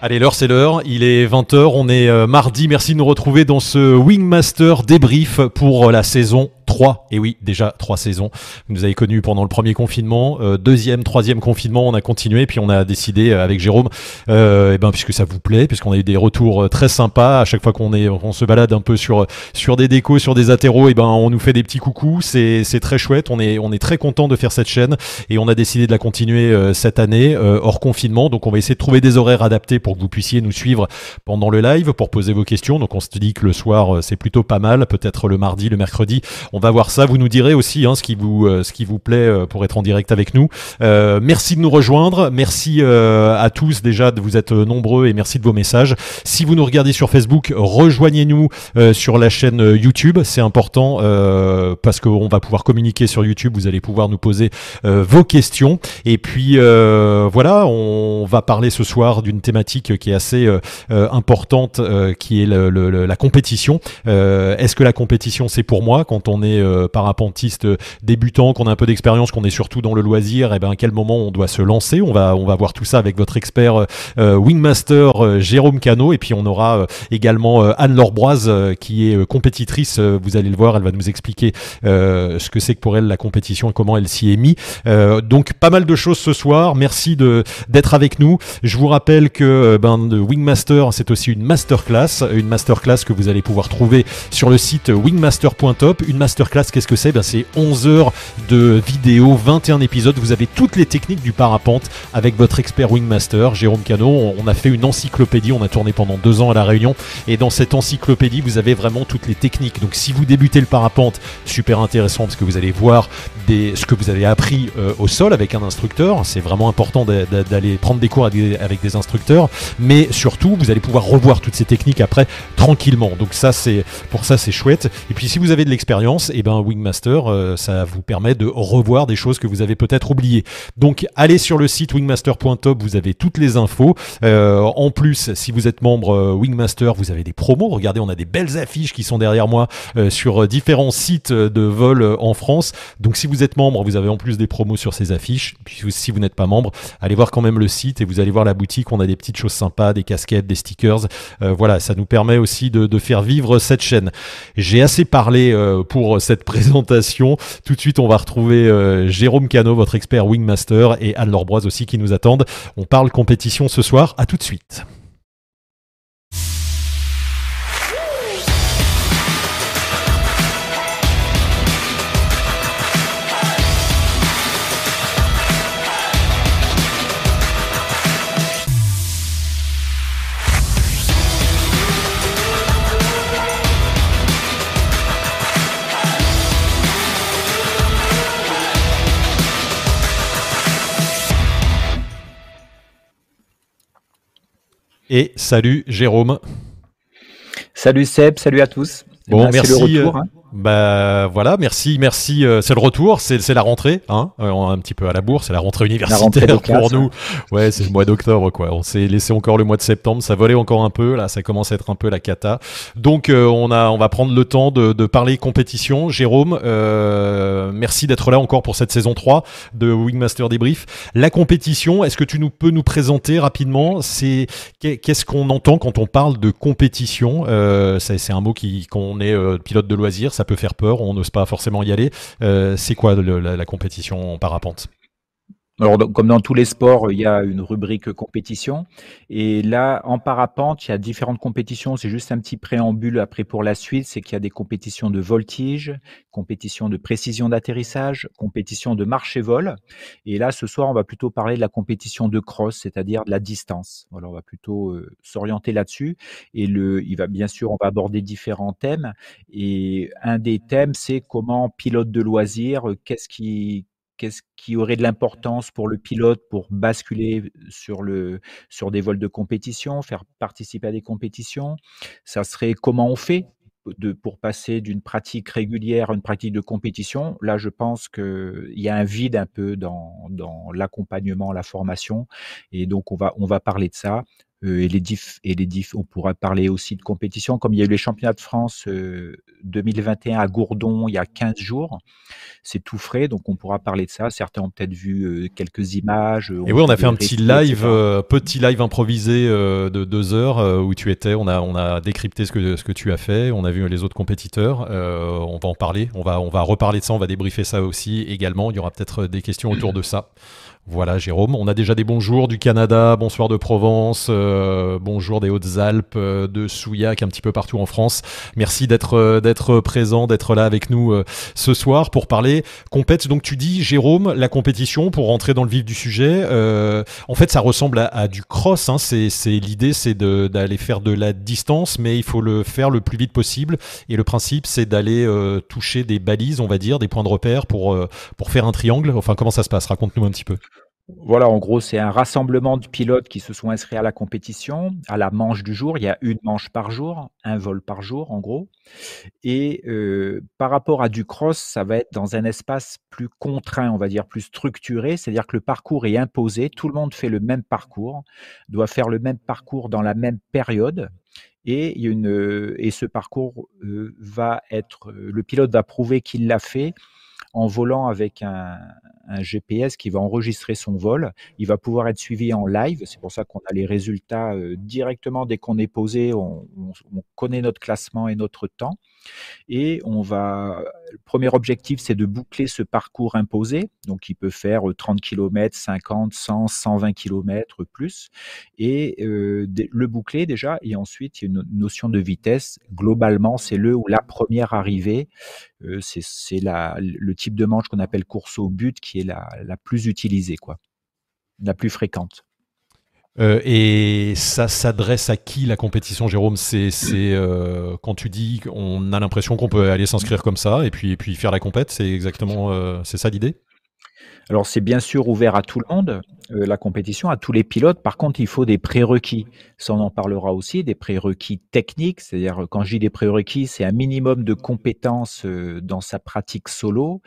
Allez, l'heure c'est l'heure, il est 20h, on est euh, mardi, merci de nous retrouver dans ce Wingmaster débrief pour la saison 3, et oui, déjà trois saisons. Vous nous avez connus pendant le premier confinement, euh, deuxième, troisième confinement, on a continué, puis on a décidé euh, avec Jérôme, euh, et ben puisque ça vous plaît, puisqu'on a eu des retours euh, très sympas à chaque fois qu'on est, on se balade un peu sur sur des décos, sur des atéros, et ben on nous fait des petits coucous, c'est c'est très chouette, on est on est très content de faire cette chaîne, et on a décidé de la continuer euh, cette année euh, hors confinement, donc on va essayer de trouver des horaires adaptés pour que vous puissiez nous suivre pendant le live, pour poser vos questions. Donc on se dit que le soir c'est plutôt pas mal, peut-être le mardi, le mercredi, va voir ça. Vous nous direz aussi hein, ce qui vous euh, ce qui vous plaît euh, pour être en direct avec nous. Euh, merci de nous rejoindre. Merci à tous déjà. de Vous êtes nombreux et merci de vos messages. Si vous nous regardez sur Facebook, rejoignez-nous sur la chaîne YouTube. C'est important parce qu'on va pouvoir communiquer sur YouTube. Vous allez pouvoir nous poser vos questions. Et puis voilà, on va parler ce soir d'une thématique qui est assez euh, importante, euh, qui est le- le- la compétition. Euh, Est-ce que la compétition c'est pour moi quand on est euh, parapentiste euh, débutant, qu'on a un peu d'expérience, qu'on est surtout dans le loisir Et ben à quel moment on doit se lancer? On va on va voir tout ça avec votre expert euh, euh, Wingmaster Jérôme Cano et puis on aura également Anne Lorbroise qui est compétitrice. Vous allez le voir, elle va nous expliquer ce que c'est que pour elle la compétition et comment elle s'y est mise. Donc pas mal de choses ce soir. Merci d'être avec nous. Je vous rappelle que ben, de Wingmaster, c'est aussi une masterclass, une masterclass que vous allez pouvoir trouver sur le site wingmaster.top. Une masterclass, qu'est-ce que c'est? Ben, C'est 11 heures de vidéo, 21 épisodes. Vous avez toutes les techniques du parapente avec votre expert Wingmaster, Jérôme Cano. On, a fait une encyclopédie, on a tourné pendant deux ans à La Réunion. Et dans cette encyclopédie, vous avez vraiment toutes les techniques. Donc si vous débutez le parapente, super intéressant parce que vous allez voir des, ce que vous avez appris euh, au sol avec un instructeur. C'est vraiment important d'a- d'a- d'aller prendre des cours avec des instructeurs. Mais surtout, vous allez pouvoir revoir toutes ces techniques après tranquillement. Donc ça, c'est pour ça, c'est chouette. Et puis si vous avez de l'expérience, et ben Wingmaster, euh, ça vous permet de revoir des choses que vous avez peut-être oubliées. Donc allez sur le site wingmaster.top, vous avez toutes les infos. Euh, en plus, si vous êtes membre euh, Wingmaster, vous avez des promos. Regardez, on a des belles affiches qui sont derrière moi sur différents sites de vol en France. Donc si vous êtes membre, vous avez en plus des promos sur ces affiches. Puis si vous n'êtes pas membre, allez voir quand même le site et vous allez voir la boutique. On a des petites choses sympas, des casquettes, des stickers. Voilà, ça nous permet aussi de, faire vivre cette chaîne. J'ai assez parlé pour cette présentation. Tout de suite, on va retrouver euh, Jérôme Cano, votre expert Wingmaster, et Anne Lorbroise aussi qui nous attendent. On parle compétition ce soir. À tout de suite. Et salut Jérôme. Salut Seb, salut à tous. Bon, ben, merci, le retour. hein. Bah voilà, merci, merci. euh, c'est le retour, c'est c'est la rentrée, hein, euh, un petit peu à la bourre, c'est la rentrée universitaire rentrée pour classes, nous. Ouais, c'est le mois d'octobre quoi. On s'est laissé encore le mois de septembre, ça volait encore un peu, là, ça commence à être un peu la cata. Donc euh, on a, on va prendre le temps de, de parler compétition. Jérôme, euh, merci d'être là encore pour cette saison 3 de Wingmaster Débrief. La compétition, est-ce que tu nous peux nous présenter rapidement C'est qu'est- qu'est-ce qu'on entend quand on parle de compétition euh, C'est c'est un mot qui, qu'on est pilote de loisirs, ça peut faire peur, on n'ose pas forcément y aller. Euh, c'est quoi la, la compétition en parapente? Alors, comme dans tous les sports, il y a une rubrique compétition. Et là, en parapente, il y a différentes compétitions. C'est juste un petit préambule après pour la suite. C'est qu'il y a des compétitions de voltige, compétitions de précision d'atterrissage, compétitions de marche et là, ce soir, on va plutôt parler de la compétition de cross, c'est-à-dire de la distance. Voilà, on va plutôt euh, s'orienter là-dessus. Et le, il va bien sûr, on va aborder différents thèmes. Et un des thèmes, c'est comment pilote de loisirs, euh, qu'est-ce qui, qu'est-ce qui aurait de l'importance pour le pilote pour basculer sur, le, sur des vols de compétition, faire participer à des compétitions? Ça serait comment on fait pour passer d'une pratique régulière à une pratique de compétition? Là, je pense qu'il y a un vide un peu dans, dans l'accompagnement, la formation. Et donc, on va, on va parler de ça. Euh, et les diff, et les diff, on pourra parler aussi de compétition, comme il y a eu les championnats de France 2021 euh, à Gourdon il y a 15 jours. C'est tout frais, donc on pourra parler de ça. Certains ont peut-être vu euh, quelques images. Et oui, on a fait un petit live, petit live improvisé de deux heures où tu étais. On a, on a décrypté ce que, ce que tu as fait. On a vu les autres compétiteurs. on va en parler. On va, on va reparler de ça. On va débriefer ça aussi également. Il y aura peut-être des questions autour de ça. Voilà, Jérôme. On a déjà des bonjours du Canada, bonsoir de Provence, euh, bonjour des Hautes-Alpes, euh, de Souillac, un petit peu partout en France. Merci d'être euh, d'être présent, d'être là avec nous ce soir pour parler compète. Donc tu dis, Jérôme, la compétition, pour rentrer dans le vif du sujet, en fait, ça ressemble à, du cross. Hein. C'est l'idée, c'est d'aller faire de la distance, mais il faut le faire le plus vite possible. Et le principe, c'est d'aller toucher des balises, on va dire, des points de repère pour pour faire un triangle. Enfin, comment ça se passe? Raconte-nous un petit peu. Voilà, en gros, c'est un rassemblement de pilotes qui se sont inscrits à la compétition, à la manche du jour. Il y a une manche par jour, un vol par jour, en gros. Et euh, par rapport à du cross, ça va être dans un espace plus contraint, on va dire plus structuré, c'est-à-dire que le parcours est imposé, tout le monde fait le même parcours, doit faire le même parcours dans la même période. Et, une, et ce parcours euh, va être, le pilote va prouver qu'il l'a fait en volant avec un, GPS qui va enregistrer son vol. Il va pouvoir être suivi en live. C'est pour ça qu'on a les résultats euh, directement dès qu'on est posé. On, on, connaît notre classement et notre temps. Et on va, le premier objectif, c'est de boucler ce parcours imposé. Donc, il peut faire 30 km, 50, 100, 120 km plus. Et euh, le boucler déjà. Et ensuite, il y a une notion de vitesse. Globalement, c'est le ou la première arrivée. Euh, c'est le type de manche qu'on appelle course au but qui est la, la plus utilisée, quoi, la plus fréquente. Euh, et ça s'adresse à qui la compétition, Jérôme? C'est euh, quand tu dis qu'on a l'impression qu'on peut aller s'inscrire comme ça et puis, faire la compète, c'est exactement euh, ça l'idée? Alors c'est bien sûr ouvert à tout le monde, la compétition, à tous les pilotes. Par contre, il faut des prérequis. Ça, on en parlera aussi, des prérequis techniques. C'est-à-dire, quand je dis des prérequis, c'est un minimum de compétences dans sa pratique solo.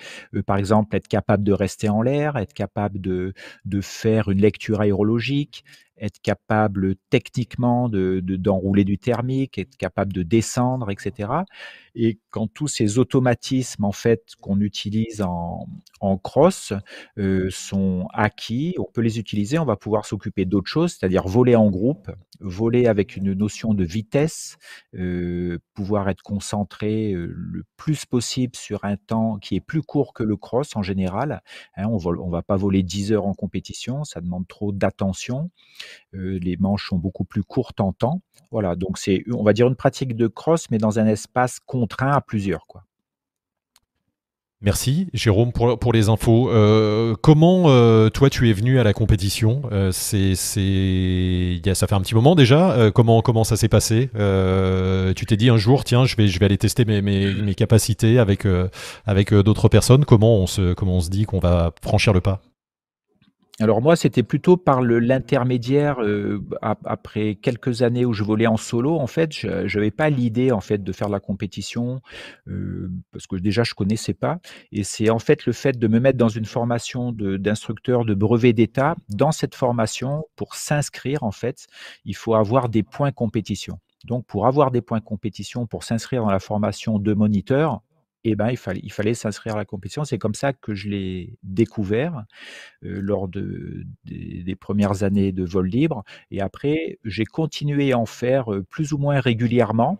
Par exemple, être capable de rester en l'air, être capable de faire une lecture aérologique, être capable techniquement de, d'enrouler du thermique, être capable de descendre, etc. Et quand tous ces automatismes en fait qu'on utilise en, en cross euh, sont acquis, on peut les utiliser, on va pouvoir s'occuper d'autres choses, c'est-à-dire voler en groupe, voler avec une notion de vitesse, euh, pouvoir être concentré euh, le plus possible sur un temps qui est plus court que le cross en général. Hein, on ne va pas voler 10 heures en compétition, ça demande trop d'attention. Euh, les manches sont beaucoup plus courtes en temps. Voilà, donc c'est, on va dire, une pratique de cross, mais dans un espace contraint à plusieurs, quoi. Merci Jérôme pour, les infos. Euh, comment euh, toi tu es venu à la compétition? C'est, c'est, ça fait un petit moment déjà. comment, comment ça s'est passé? Tu t'es dit un jour tiens je vais, je vais aller tester mes, mes, mes capacités avec, avec d'autres personnes. Comment on se, comment on se dit qu'on va franchir le pas? Alors moi, c'était plutôt par l'intermédiaire, euh, après quelques années où je volais en solo, en fait, je n'avais pas l'idée, en fait, de faire la compétition, euh, parce que déjà je connaissais pas et c'est en fait le fait de me mettre dans une formation d'instructeur de brevet d'État. Dans cette formation, pour s'inscrire, en fait, il faut avoir des points compétition. Donc pour avoir des points compétition, pour s'inscrire dans la formation de moniteur, eh ben, il fallait, il fallait s'inscrire à la compétition. C'est comme ça que je l'ai découvert euh, lors de, des, premières années de vol libre. Et après, j'ai continué à en faire euh, plus ou moins régulièrement,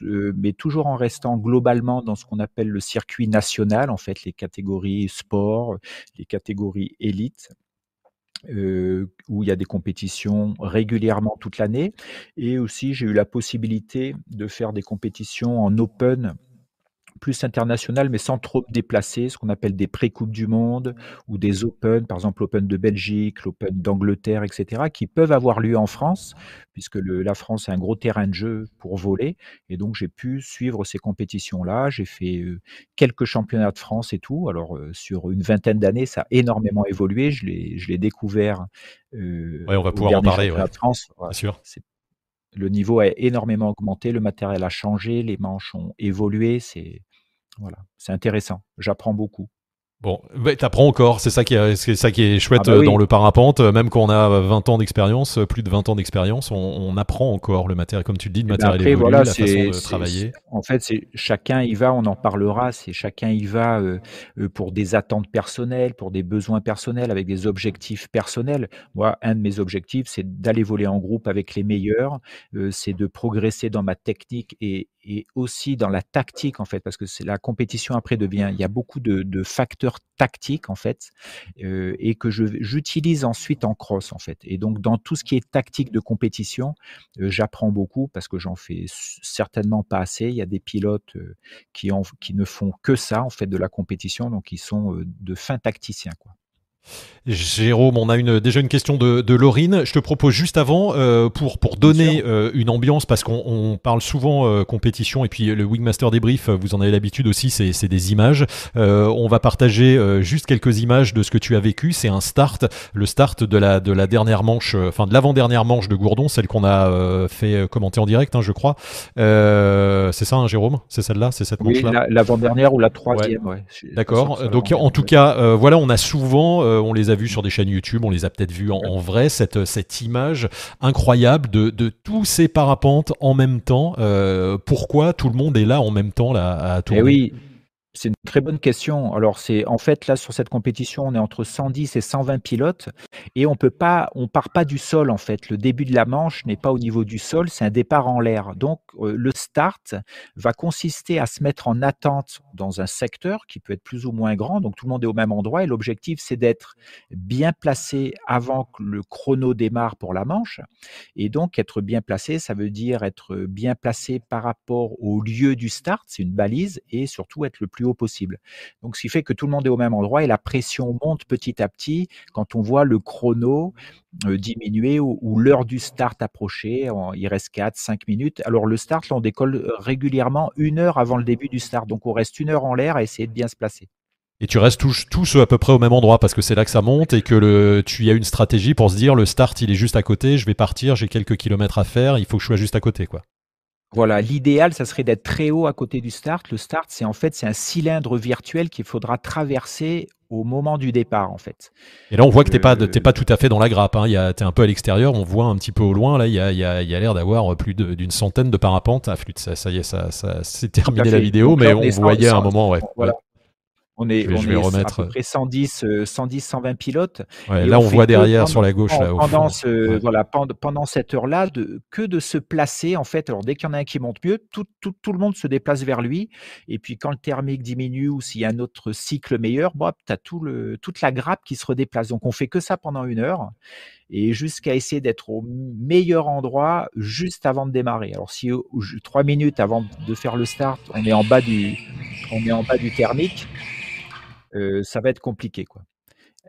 mais toujours en restant globalement dans ce qu'on appelle le circuit national, en fait, les catégories sport, les catégories élite. Euh, où il y a des compétitions régulièrement toute l'année. Et aussi, j'ai eu la possibilité de faire des compétitions en open plus international, mais sans trop déplacer, ce qu'on appelle des pré-coupes du monde ou des Open, par exemple l'Open de Belgique, l'Open d'Angleterre, etc., qui peuvent avoir lieu en France, puisque la France est un gros terrain de jeu pour voler. Et donc, j'ai pu suivre ces compétitions-là. J'ai fait euh, quelques championnats de France et tout. Alors, euh, sur une vingtaine d'années, ça a énormément évolué. Je l'ai découvert. Euh, on va pouvoir en parler. Ouais. France. Bien sûr. Le niveau a énormément augmenté, le matériel a changé, les manches ont évolué. C'est voilà, c'est intéressant. J'apprends beaucoup. Bon, bah, t'apprends encore, c'est ça qui est, c'est ça qui est chouette Ah bah oui. dans le parapente, euh, même quand on a 20 ans d'expérience, euh, plus de 20 ans d'expérience, on, on apprend encore le matériel, comme tu le dis, le Eh ben matériel après, évolue, voilà, la façon de travailler. en fait, c'est chacun y va, on en parlera. C'est chacun y va euh, euh, pour des attentes personnelles, pour des besoins personnels, avec des objectifs personnels. Moi, un de mes objectifs, c'est d'aller voler en groupe avec les meilleurs. euh, c'est de progresser dans ma technique et, et aussi dans la tactique, en fait, parce que c'est la compétition après devient. Il y a beaucoup de, de facteurs tactiques, en fait, euh, et que je j'utilise ensuite en cross, en fait. Et donc, dans tout ce qui est tactique de compétition. Euh, j'apprends beaucoup parce que j'en fais certainement pas assez. Il y a des pilotes euh, qui, en- qui ne font que ça, en fait, de la compétition, donc ils sont de fins tacticiens, quoi. Jérôme, on a une, déjà une question de, de Laurine. Je te propose juste avant, euh, pour, pour donner euh, une ambiance, parce qu'on on parle souvent euh, compétition, et puis le Wingmaster débrief, vous en avez l'habitude aussi, c'est des images. On va partager juste quelques images de ce que tu as vécu. C'est un start, le start de la, de la dernière manche, enfin de l'avant-dernière manche de Gourdon, celle qu'on a fait commenter en direct, hein, je crois. C'est ça, hein, Jérôme? C'est celle-là C'est cette Oui, manche-là? la- l'avant-dernière ou la troisième, ouais. D'accord. Donc en tout cas, voilà, on a souvent, on les a vus sur des chaînes YouTube, on les a peut-être vus en, en vrai, cette, cette image incroyable de, de tous ces parapentes en même temps. Euh, pourquoi tout le monde est là en même temps là, à tourner Eh oui, c'est une très bonne question. Alors, c'est en fait là sur cette compétition, on est entre 110 et 120 pilotes et on peut pas, on part pas du sol en fait. Le début de la manche n'est pas au niveau du sol, c'est un départ en l'air. Donc, euh, le start va consister à se mettre en attente dans un secteur qui peut être plus ou moins grand. Donc, tout le monde est au même endroit et l'objectif c'est d'être bien placé avant que le chrono démarre pour la manche. Et donc, être bien placé, ça veut dire être bien placé par rapport au lieu du start, c'est une balise, et surtout être le plus possible. Donc, ce qui fait que tout le monde est au même endroit et la pression monte petit à petit quand on voit le chrono euh, diminuer ou, l'heure du start approcher. Il reste 4, 5 minutes. Alors, le start, là, on décolle euh, régulièrement une heure avant le début du start. Donc, on reste une heure en l'air à essayer de bien se placer. Et tu restes tous, tous à peu près au même endroit parce que c'est là que ça monte et que le, tu as une stratégie pour se dire le start il est juste à côté, je vais partir, j'ai quelques kilomètres à faire, il faut que je sois juste à côté quoi. Voilà, l'idéal, ça serait d'être très haut à côté du start. Le start, c'est en fait, c'est un cylindre virtuel qu'il faudra traverser au moment du départ, en fait. Et là, on voit que t'es pas, Euh, t'es pas tout à fait dans la grappe. Hein. Il y a- T'es un peu à l'extérieur. On voit un petit peu au loin. Là, il y a, il y a, il y a l'air d'avoir plus de- d'une centaine de parapentes. Ah, flûte, ça, ça y est, ça, ça, c'est terminé la vidéo, Donc mais on voyait à un moment, ouais. Voilà. On est, Je vais- on je vais est remettre, à peu près 110, euh, 110, 120 pilotes. Ouais, là, on, voit derrière pendant- sur la gauche, là, pendant, ce- Ouais. voilà, pendant, pendant cette heure-là, de, que de se placer, en fait. Alors, dès qu'il y en a un qui monte mieux, tout, tout, tout le monde se déplace vers lui. Et puis, quand le thermique diminue ou s'il y a un autre cycle meilleur, tu as tout le, toute la grappe qui se redéplace. Donc, on fait que ça pendant une heure et jusqu'à essayer d'être au meilleur endroit juste avant de démarrer. Alors, si trois minutes avant de faire le start, on est en bas du, on est en bas du thermique, euh, ça va être compliqué, quoi.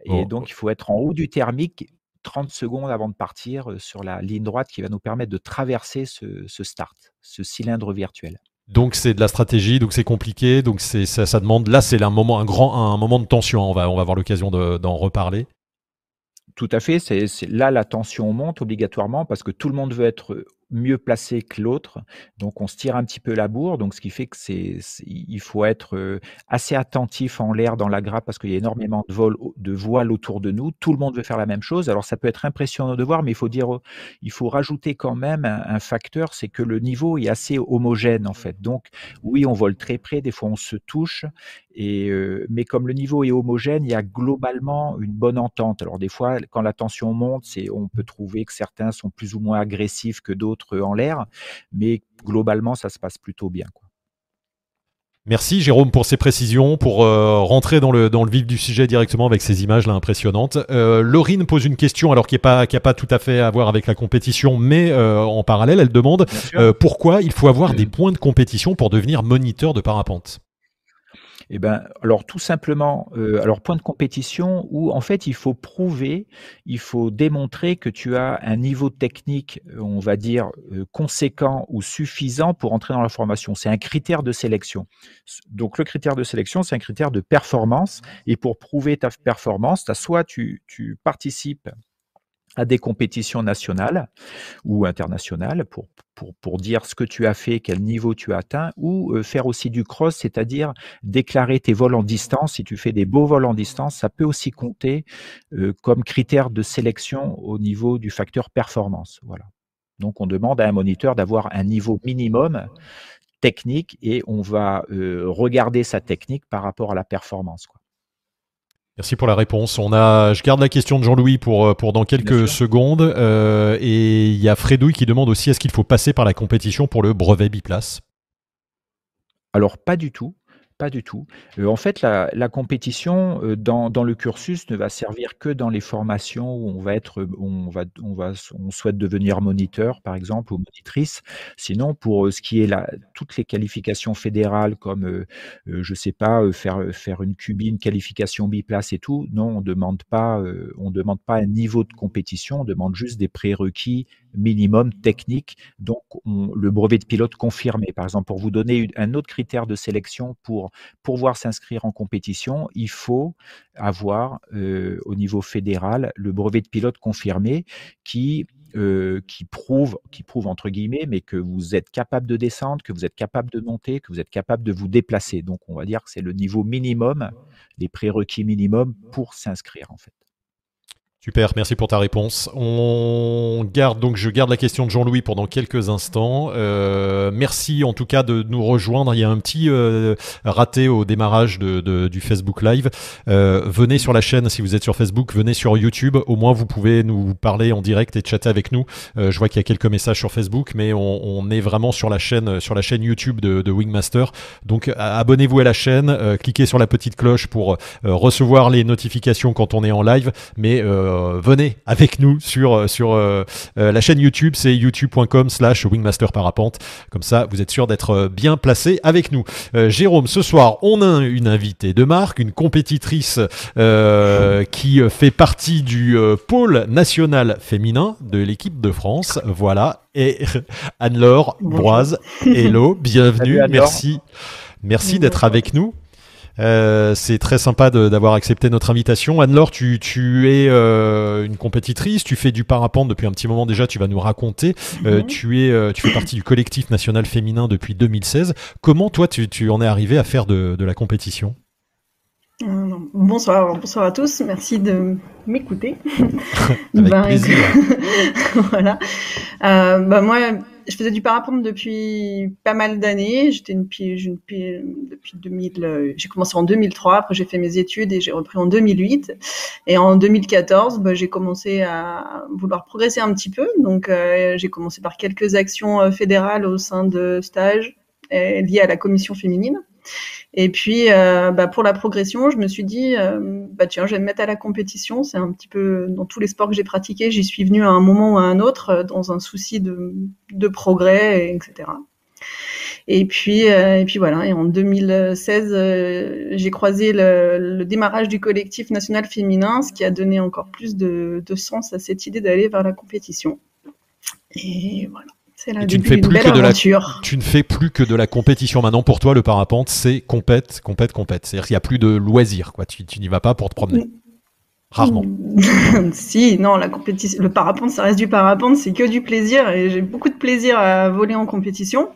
Et Bon. donc, il faut être en haut du thermique 30 secondes avant de partir sur la ligne droite qui va nous permettre de traverser ce, ce start, ce cylindre virtuel. Donc c'est de la stratégie, donc c'est compliqué, donc c'est ça, ça demande. Là, c'est un moment, un grand, un moment de tension. On va, on va avoir l'occasion de- d'en reparler. Tout à fait. C'est- là, la tension monte obligatoirement parce que tout le monde veut être mieux placé que l'autre. Donc, on se tire un petit peu la bourre. Donc, ce qui fait que c'est, il faut être assez attentif en l'air dans la grappe parce qu'il y a énormément de vols, de voiles autour de nous. Tout le monde veut faire la même chose. Alors, ça peut être impressionnant de voir, mais il faut dire, il faut rajouter quand même un, un facteur, c'est que le niveau est assez homogène en fait. Donc, oui, on vole très près. Des fois, on se touche. Et, euh, mais comme le niveau est homogène, il y a globalement une bonne entente. Alors des fois, quand la tension monte, c'est, on peut trouver que certains sont plus ou moins agressifs que d'autres en l'air, mais globalement, ça se passe plutôt bien. Quoi. Merci Jérôme pour ces précisions, pour euh, rentrer dans le, dans le vif du sujet directement avec ces images là impressionnantes. Euh, Laurine pose une question, alors qui n'est pas, qui a pas tout à fait à voir avec la compétition, mais euh, en parallèle, elle demande pourquoi il faut avoir des points de compétition pour devenir moniteur de parapente? Eh ben, alors tout simplement, euh, alors point de compétition où en fait il faut prouver, il faut démontrer que tu as un niveau technique, euh, on va dire euh, conséquent ou suffisant pour entrer dans la formation. C'est un critère de sélection. Donc le critère de sélection, c'est un critère de performance et pour prouver ta performance, as soit tu, tu participes à des compétitions nationales ou internationales pour, pour, pour, dire ce que tu as fait, quel niveau tu as atteint, ou euh, faire aussi du cross, c'est-à-dire déclarer tes vols en distance. Si tu fais des beaux vols en distance, ça peut aussi compter euh, comme critère de sélection au niveau du facteur performance. Voilà. Donc on demande à un moniteur d'avoir un niveau minimum technique et on va euh, regarder sa technique par rapport à la performance. Merci pour la réponse. On a, je garde la question de Jean-Louis pour, euh, pour dans quelques secondes. Euh, et il y a Fredouille qui demande aussi est-ce qu'il faut passer par la compétition pour le brevet biplace? Alors, pas du tout. Pas du tout. Euh, en fait, la, compétition euh, dans, le cursus ne va servir que dans les formations où on va être, on va, on va, on souhaite devenir moniteur, par exemple, ou monitrice. Sinon, pour euh, ce qui est la, toutes les qualifications fédérales, comme, je sais pas, faire, faire une cubine, qualification biplace et tout, non, on demande pas, on demande pas un niveau de compétition, on demande juste des prérequis minimum technique, donc le brevet de pilote confirmé. Par exemple, pour vous donner un autre critère de sélection pour pouvoir s'inscrire en compétition, il faut avoir au niveau fédéral le brevet de pilote confirmé qui prouve, entre guillemets, que vous êtes capable de descendre, que vous êtes capable de monter, que vous êtes capable de vous déplacer. Donc, on va dire que c'est le niveau minimum, les prérequis minimum pour s'inscrire en fait. Super, merci pour ta réponse. On garde donc, je garde la question de Jean-Louis pendant quelques instants. Euh, merci en tout cas de nous rejoindre. Il y a un petit euh, raté au démarrage de, du Facebook Live. Euh, venez sur la chaîne si vous êtes sur Facebook, venez sur YouTube. Au moins vous pouvez nous parler en direct et chatter avec nous. je vois qu'il y a quelques messages sur Facebook, mais on, est vraiment sur la chaîne, sur la chaîne YouTube de, de Wingmaster. Donc abonnez-vous à la chaîne, cliquez sur la petite cloche pour recevoir les notifications quand on est en live. Mais euh, venez avec nous sur, euh, sur euh, la chaîne YouTube, c'est youtube.com slash wingmaster parapente. Comme ça, vous êtes sûr d'être bien placé avec nous. Jérôme, ce soir, on a une invitée de marque, une compétitrice qui fait partie du pôle national féminin de l'équipe de France. Voilà. Et Anne-Laure Broise, hello, bienvenue, merci. Merci d'être avec nous. Euh, c'est très sympa d'avoir accepté notre invitation. Anne-Laure, tu, es euh, une compétitrice, tu fais du parapente depuis un petit moment déjà, tu vas nous raconter. Euh, mhm. tu, es, tu fais partie du collectif national féminin depuis 2016. Comment toi, tu, en es arrivé à faire de, la compétition? Bonsoir, bonsoir à tous. Merci de m'écouter. Ben, voilà. bah moi, je faisais du parapente depuis pas mal d'années. J'étais une, une, depuis 2000. Euh, j'ai commencé en 2003. Après, j'ai fait mes études et j'ai repris en 2008. Et en 2014, bah, j'ai commencé à vouloir progresser un petit peu. Donc, euh, j'ai commencé par quelques actions euh, fédérales au sein de stages liés à la commission féminine. Et puis, euh, bah, pour la progression, je me suis dit, euh, bah, tiens, je vais me mettre à la compétition. C'est un petit peu dans tous les sports que j'ai pratiqués, j'y suis venue à un moment ou à un autre euh, dans un souci de, de progrès, etc. Et puis, et puis voilà. Et en 2016, j'ai croisé le, le, démarrage du collectif national féminin, ce qui a donné encore plus de, de sens à cette idée d'aller vers la compétition. Et voilà tu ne fais plus que de la tu ne fais plus que de la compétition. Maintenant pour toi le parapente c'est compète compète compète. C'est-à-dire qu'il n'y a plus de loisirs quoi. Tu, n'y vas pas pour te promener. Mm. rarement. Si non la compétition le parapente ça reste du parapente c'est que du plaisir. Et j'ai beaucoup de plaisir à voler en compétition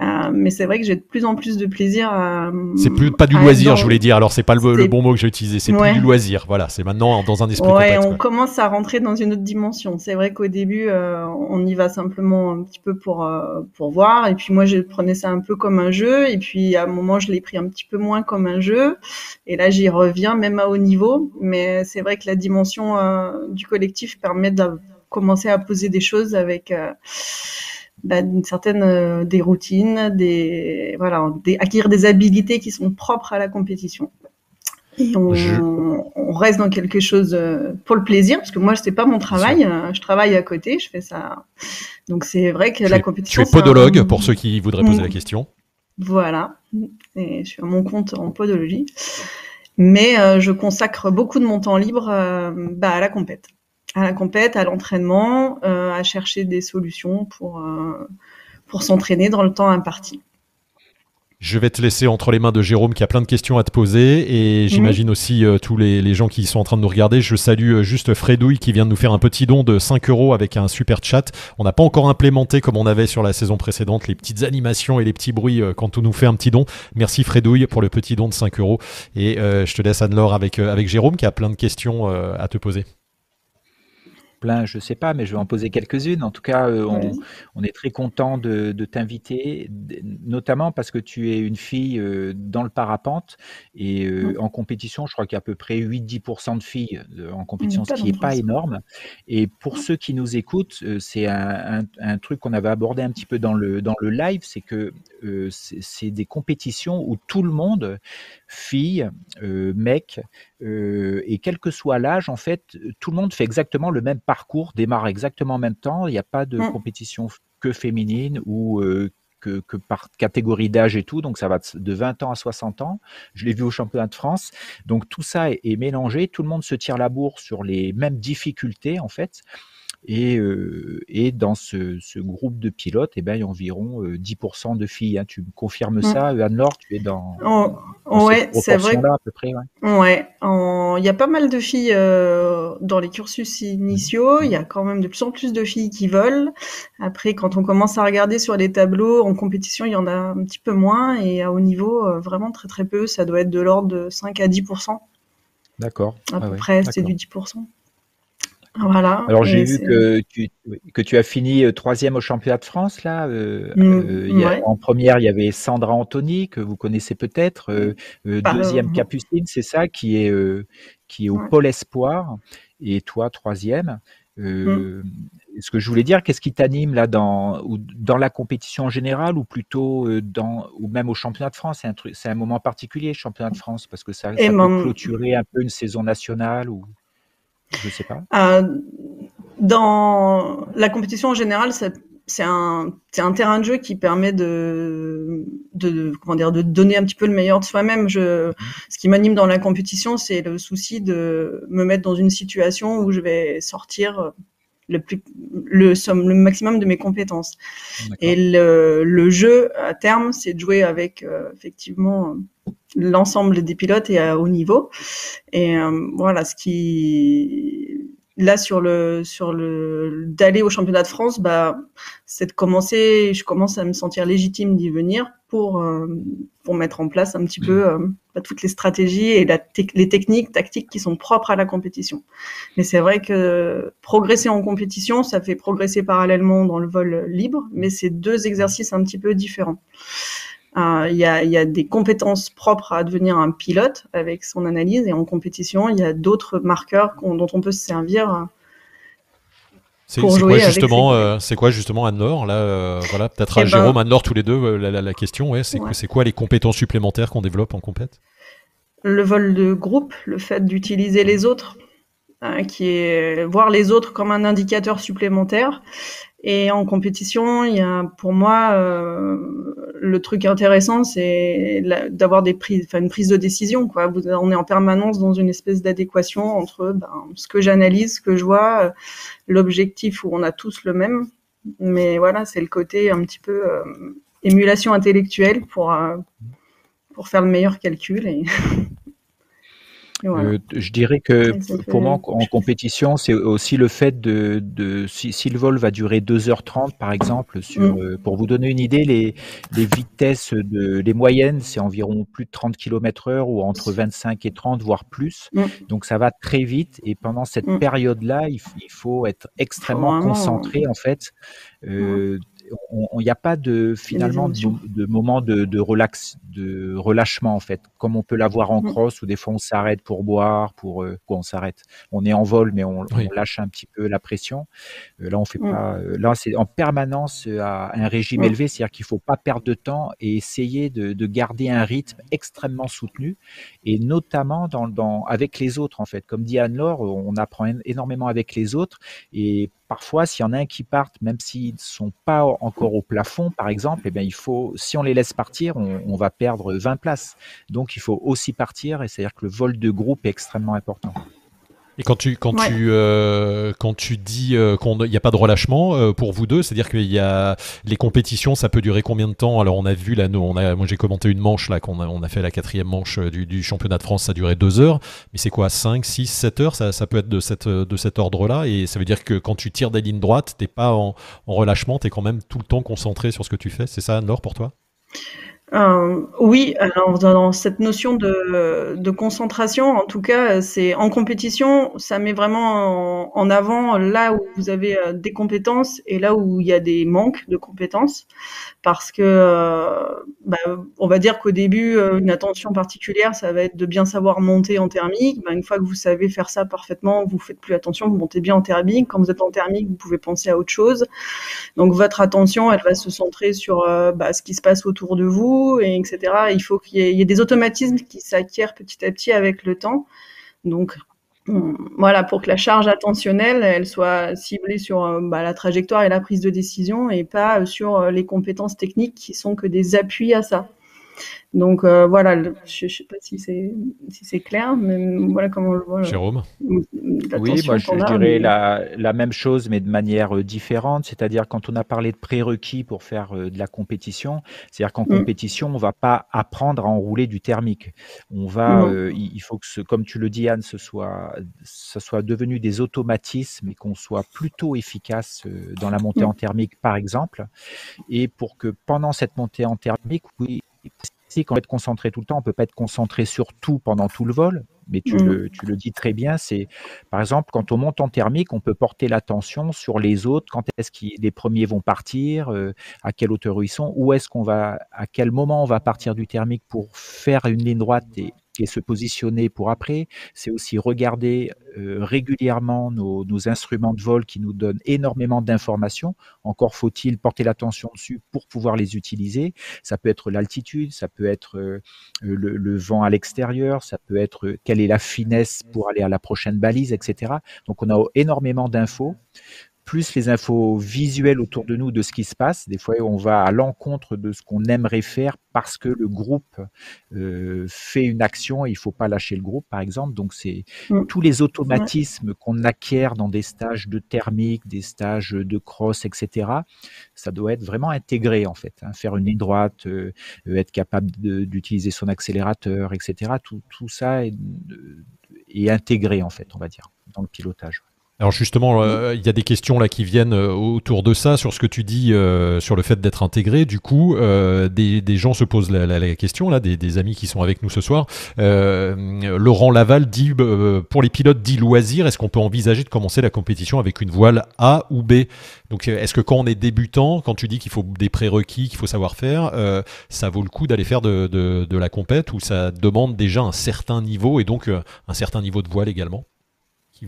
euh, mais c'est vrai que j'ai de plus en plus de plaisir à. C'est plus pas du loisir, je voulais dire. Alors c'est pas le, bon mot que j'ai utilisé. C'est plus du loisir. Voilà, c'est maintenant dans un esprit. Ouais, on commence à rentrer dans une autre dimension. C'est vrai qu'au début, euh, on y va simplement un petit peu pour euh, pour voir. Et puis moi, je prenais ça un peu comme un jeu. Et puis à un moment, je l'ai pris un petit peu moins comme un jeu. Et là, j'y reviens même à haut niveau. Mais c'est vrai que la dimension du collectif permet de commencer à poser des choses avec bah, une certaine euh, des routines, des voilà, des, acquérir des habilités qui sont propres à la compétition. Et on, on reste dans quelque chose euh, pour le plaisir, parce que moi, c'est pas mon travail. Euh, je travaille à côté, je fais ça. Donc c'est vrai que la compétition. Tu es podologue pour ceux qui voudraient poser la mm. question. Voilà, et je suis à mon compte en podologie, mais je consacre beaucoup de mon temps libre bah, à la compète à la compète, à l'entraînement, euh, à chercher des solutions pour, euh, pour s'entraîner dans le temps imparti. Je vais te laisser entre les mains de Jérôme qui a plein de questions à te poser et j'imagine aussi euh, tous les, gens qui sont en train de nous regarder. Je salue euh, juste Fredouille qui vient de nous faire un petit don de 5 euros avec un super chat. On n'a pas encore implémenté comme on avait sur la saison précédente les petites animations et les petits bruits euh, quand on nous fait un petit don. Merci Fredouille pour le petit don de 5 euros et je te laisse Anne-Laure avec, avec Jérôme qui a plein de questions à te poser plein, je ne sais pas, mais je vais en poser quelques-unes. En tout cas, euh, on, est très content de, t'inviter, notamment parce que tu es une fille euh, dans le parapente et euh, en compétition, je crois qu'il y a à peu près 8-10% de filles en compétition, ce qui n'est pas énorme. Et pour ceux qui nous écoutent, c'est un, truc qu'on avait abordé un petit peu dans le, dans le live, c'est que c'est des compétitions où tout le monde, filles, mecs, et quel que soit l'âge, en fait, tout le monde fait exactement le même parcours, démarre exactement en même temps. Il n'y a pas de mmh. compétition que féminine ou que, par catégorie d'âge et tout. Donc ça va de 20 ans à 60 ans. Je l'ai vu au championnat de France. Donc tout ça est, est, mélangé. Tout le monde se tire la bourre sur les mêmes difficultés en fait. Et, euh, et dans ce, ce, groupe de pilotes, eh ben, il y a environ 10% euh, de filles. Hein. Tu me confirmes mmh. ça, Anne-Laure? Tu es dans, oh, ouais, c'est vrai. à peu près. Ouais, il y a pas mal de filles euh, dans les cursus initiaux. Il y a quand même de plus en plus de filles qui volent. Après, quand on commence à regarder sur les tableaux en compétition, il y en a un petit peu moins. Et à haut niveau, euh, vraiment très très peu. Ça doit être de l'ordre de 5 à 10%. D'accord. À peu près, c'est du 10%. Voilà. Alors j'ai vu que tu, que tu as fini euh, troisième au championnat de France là. Euh, mmh, euh, en première, il y avait Sandra Anthony que vous connaissez peut-être. deuxième Capucine, c'est ça, qui est qui est au pôle espoir. Et toi troisième. Mmh. Ce que je voulais dire, qu'est-ce qui t'anime là dans ou dans la compétition en général ou plutôt dans ou même au championnat de France? C'est un truc, c'est un moment particulier, le championnat de France, parce que ça, ça peut clôturer un peu une saison nationale ou. Je sais pas. Euh, dans la compétition en général, c'est un, un, terrain de jeu qui permet de, de, comment dire, de donner un petit peu le meilleur de soi-même. Je, ce qui m'anime dans la compétition, c'est le souci de me mettre dans une situation où je vais sortir le, plus, le, le maximum de mes compétences. Et le, le, jeu, à terme, c'est de jouer avec euh, effectivement l'ensemble des pilotes et à haut niveau. Et euh, voilà, ce qui là sur le sur le d'aller au championnat de France, bah c'est de commencer. Je commence à me sentir légitime d'y venir pour euh, pour mettre en place un petit peu euh, bah, toutes les stratégies et la les techniques tactiques qui sont propres à la compétition. Mais c'est vrai que progresser en compétition, ça fait progresser parallèlement dans le vol libre, mais c'est deux exercices un petit peu différents. Euh, il y, a, y, a, des compétences propres à devenir un pilote avec son analyse et en compétition, il y a d'autres marqueurs dont on peut se servir. Euh, c'est quoi justement, euh, c'est quoi justement Anne-Laure là, voilà, peut-être à eh ben Jérôme, Anne-Laure tous les deux, la, la, question, ouais, c'est quoi, quoi les compétences supplémentaires qu'on développe en compète? Le vol de groupe, le fait d'utiliser les autres, qui est voir les autres comme un indicateur supplémentaire et en compétition, il y a pour moi euh, le truc intéressant, c'est d'avoir des prises, une prise de décision. Quoi. On est en permanence dans une espèce d'adéquation entre ben, ce que j'analyse, ce que je vois, euh, l'objectif où on a tous le même. Mais voilà, c'est le côté un petit peu euh, émulation intellectuelle pour euh, pour faire le meilleur calcul et Euh, je dirais que pour moi, en, compétition, c'est aussi le fait de, de si, le vol va durer 2h30, par exemple, sur, mm. euh, pour vous donner une idée, les, les vitesses, de, les moyennes, c'est environ plus de 30 km heure ou entre 25 et 30, voire plus. Mm. Donc ça va très vite et pendant cette mm. période-là, il, faut être extrêmement concentré, en fait. Euh, il n'y a pas de finalement de, moment de, de, relax, de relâchement en fait, comme on peut l'avoir en mmh. cross où des fois on s'arrête pour boire, pour euh, quoi on s'arrête, on est en vol mais on, lâche un petit peu la pression. Euh, là on fait mmh. pas, euh, là c'est en permanence à un régime mmh. élevé, c'est-à-dire qu'il faut pas perdre de temps et essayer de, de, garder un rythme extrêmement soutenu et notamment dans, dans avec les autres en fait. Comme dit Anne-Laure, on apprend énormément avec les autres et parfois, s'il y en a un qui partent, même s'ils ne sont pas encore au plafond, par exemple, eh bien, il faut, si on les laisse partir, on, va perdre 20 places. Donc, il faut aussi partir, et c'est-à-dire que le vol de groupe est extrêmement important. Et quand tu, quand tu, euh, quand tu dis euh, qu'il n'y a pas de relâchement euh, pour vous deux, c'est-à-dire qu'il y a les compétitions, ça peut durer combien de temps? Alors on a vu là, nous, on a, moi j'ai commenté une manche là, qu'on a, on a fait la quatrième manche du, du, championnat de France, ça a duré deux heures, mais c'est quoi 5, 6, 7 heures? Ça, ça peut être de, cette, de cet ordre-là, et ça veut dire que quand tu tires des lignes droites, t'es pas en, en relâchement, tu es quand même tout le temps concentré sur ce que tu fais, c'est ça Anne-Laure pour toi? Euh, oui, alors dans cette notion de, de concentration, en tout cas, c'est en compétition, ça met vraiment en, avant là où vous avez euh, des compétences et là où il y a des manques de compétences, parce que euh, bah, on va dire qu'au début, une attention particulière, ça va être de bien savoir monter en thermique. Bah, une fois que vous savez faire ça parfaitement, vous faites plus attention, vous montez bien en thermique. Quand vous êtes en thermique, vous pouvez penser à autre chose. Donc votre attention, elle va se centrer sur bah, ce qui se passe autour de vous et etc. Il faut qu'il y, ait des automatismes qui s'acquièrent petit à petit avec le temps. Donc voilà, pour que la charge attentionnelle, elle soit ciblée sur euh, bah, la trajectoire et la prise de décision et pas sur euh, les compétences techniques qui sont que des appuis à ça. Donc euh, voilà, je ne sais pas si c'est si c'est clair, mais voilà comment on le voit. Jérôme Oui, moi je, dirais la, la, même chose, mais de manière euh, différente. C'est-à-dire quand on a parlé de prérequis pour faire euh, de la compétition, c'est-à-dire qu'en mm. compétition, on va pas apprendre à enrouler du thermique. On va, il faut que, ce, comme tu le dis Anne, ce soit, ce soit devenu des automatismes et qu'on soit plutôt efficace dans la montée mm. en thermique, par exemple. Et pour que pendant cette montée en thermique, oui, quand on être concentré tout le temps, on peut pas être concentré sur tout pendant tout le vol, mais tu, mmh. le, tu le dis très bien, c'est par exemple quand on monte en thermique, on peut porter l'attention sur les autres, quand est-ce que les premiers vont partir, euh, à quelle hauteur ils sont, où est-ce qu'on va, à quel moment on va partir du thermique pour faire une ligne droite et et se positionner pour après, c'est aussi regarder euh, régulièrement nos, instruments de vol qui nous donnent énormément d'informations. Encore faut-il porter l'attention dessus pour pouvoir les utiliser. Ça peut être l'altitude, ça peut être euh, le, le, vent à l'extérieur, ça peut être quelle est la finesse pour aller à la prochaine balise, etc. Donc on a énormément d'infos plus les infos visuelles autour de nous de ce qui se passe. Des fois, on va à l'encontre de ce qu'on aimerait faire parce que le groupe euh, fait une action et il faut pas lâcher le groupe, par exemple. Donc, c'est mm. tous les automatismes qu'on acquiert dans des stages de thermique, des stages de cross, etc. Ça doit être vraiment intégré, en fait. Hein. Faire une ligne droite, euh, être capable d'utiliser son accélérateur, etc. Tout, tout ça est, est intégré, en fait, on va dire, dans le pilotage. Alors justement, euh, il y a des questions là qui viennent euh, autour de ça, sur ce que tu dis, euh, sur le fait d'être intégré. Du coup, des, gens se posent la, question, là, des, amis qui sont avec nous ce soir. Laurent Laval dit, pour les pilotes dits loisirs, est-ce qu'on peut envisager de commencer la compétition avec une voile A ou B? Donc est-ce que quand on est débutant, quand tu dis qu'il faut des prérequis, qu'il faut savoir faire, ça vaut le coup d'aller faire de, de la compète ou ça demande déjà un certain niveau et donc un certain niveau de voile également?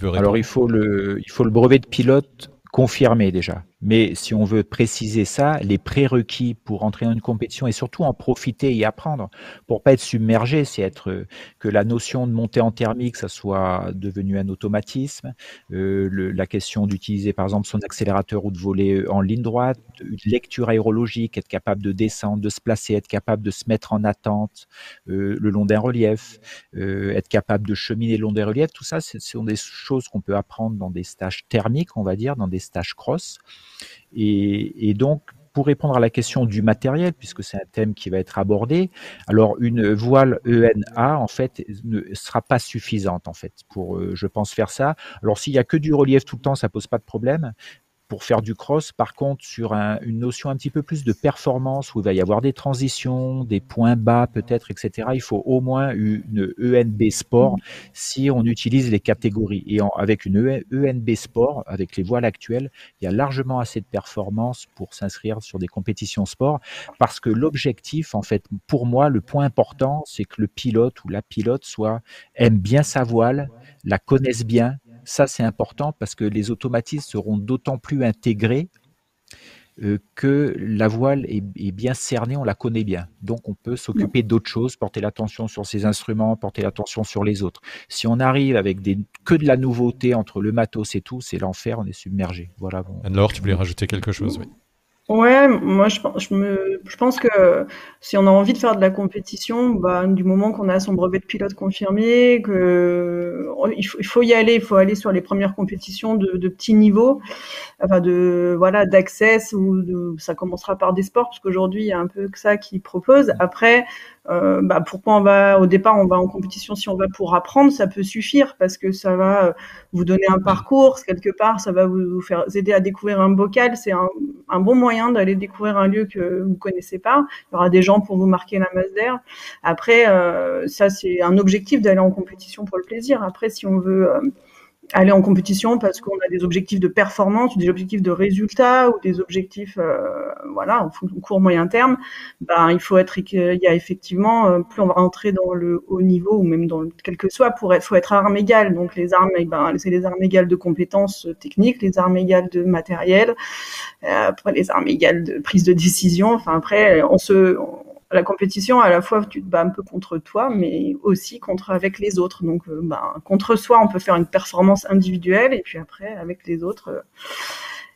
Alors, il faut, le, il faut le brevet de pilote confirmé déjà. Mais si on veut préciser ça, les prérequis pour entrer dans une compétition et surtout en profiter et apprendre, pour pas être submergé, c'est être que la notion de monter en thermique, ça soit devenu un automatisme. Euh, le, la question d'utiliser par exemple son accélérateur ou de voler en ligne droite, une lecture aérologique, être capable de descendre, de se placer, être capable de se mettre en attente euh, le long d'un relief, euh, être capable de cheminer le long des reliefs. Tout ça, ce sont des choses qu'on peut apprendre dans des stages thermiques, on va dire, dans des stages cross. Et, donc, pour répondre à la question du matériel, puisque c'est un thème qui va être abordé, alors une voile ENA en fait ne sera pas suffisante en fait pour, euh, je pense, faire ça. Alors s'il y a que du relief tout le temps, ça pose pas de problème pour faire du cross, par contre, sur une notion un petit peu plus de performance, où il va y avoir des transitions, des points bas peut-être, etc., il faut au moins une ENB Sport si on utilise les catégories. Et avec une ENB e Sport, avec les voiles actuelles, il y a largement assez de performance pour s'inscrire sur des compétitions sport, parce que l'objectif, en fait, pour moi, le point important, c'est que le pilote ou la pilote soit aime bien sa voile, la connaisse bien, ça, c'est important parce que les automatismes seront d'autant plus intégrés euh, que la voile est, bien cernée, on la connaît bien. Donc, on peut s'occuper d'autres choses, porter l'attention sur ses instruments, porter l'attention sur les autres. Si on arrive avec des, que de la nouveauté entre le matos et tout, c'est l'enfer, on est submergé. Voilà. Anne-Laure, tu voulais rajouter quelque chose oui. Ouais, moi je, pense que si on a envie de faire de la compétition, bah, du moment qu'on a son brevet de pilote confirmé, que il faut, il faut, y aller, il faut aller sur les premières compétitions de, de petit niveau, enfin de voilà d'accès ou de, ça commencera par des sports parce qu'aujourd'hui il y a un peu que ça qui propose. Après, euh, bah, pourquoi on va au départ on va en compétition si on va pour apprendre ça peut suffire parce que ça va vous donner un parcours quelque part ça va vous, faire aider à découvrir un bocal c'est un, bon moyen d'aller découvrir un lieu que vous connaissez pas. Il y aura des gens pour vous marquer la masse d'air. Après euh, ça c'est un objectif d'aller en compétition pour le plaisir. Après si on veut euh, aller en compétition parce qu'on a des objectifs de performance, des objectifs de résultat ou des objectifs, euh, voilà, en court moyen terme, ben il faut être, il y a effectivement, euh, plus on va rentrer dans le haut niveau ou même dans le, quel que soit, pour être, faut être armes égales. Donc les armes, eh ben c'est les armes égales de compétences techniques, les armes égales de matériel, euh, après les armes égales de prise de décision. Enfin après, on se, la compétition, à la fois, tu te bats un peu contre toi, mais aussi contre avec les autres. Donc, euh, ben, contre soi, on peut faire une performance individuelle, et puis après, avec les autres, euh,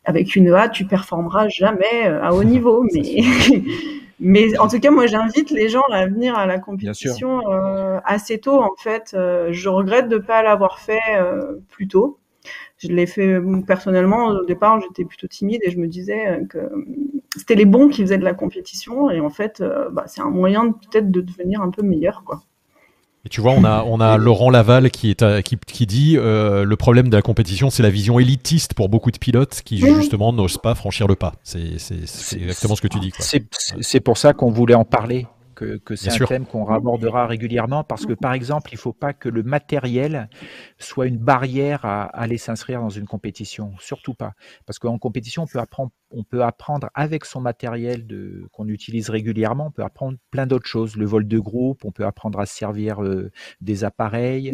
avec une A, tu performeras jamais euh, à haut niveau. Mais, mais en tout cas, moi, j'invite les gens à venir à la compétition assez tôt. En fait, je regrette de ne pas l'avoir fait plus tôt. Je l'ai fait personnellement. Au départ, j'étais plutôt timide et je me disais que c'était les bons qui faisaient de la compétition et en fait, euh, bah, c'est un moyen peut-être de devenir un peu meilleur, quoi. Et tu vois, on a, on a Laurent Laval qui, est qui, qui dit euh, le problème de la compétition, c'est la vision élitiste pour beaucoup de pilotes qui justement n'osent pas franchir le pas. C'est exactement ce que tu dis. C'est pour ça qu'on voulait en parler que, c'est un thème qu'on abordera régulièrement parce que, par exemple, il ne faut pas que le matériel soit une barrière à, aller s'inscrire dans une compétition. Surtout pas. Parce qu'en compétition, on peut apprendre, on peut apprendre avec son matériel qu'on utilise régulièrement, on peut apprendre plein d'autres choses. Le vol de groupe, on peut apprendre à se servir euh, des appareils.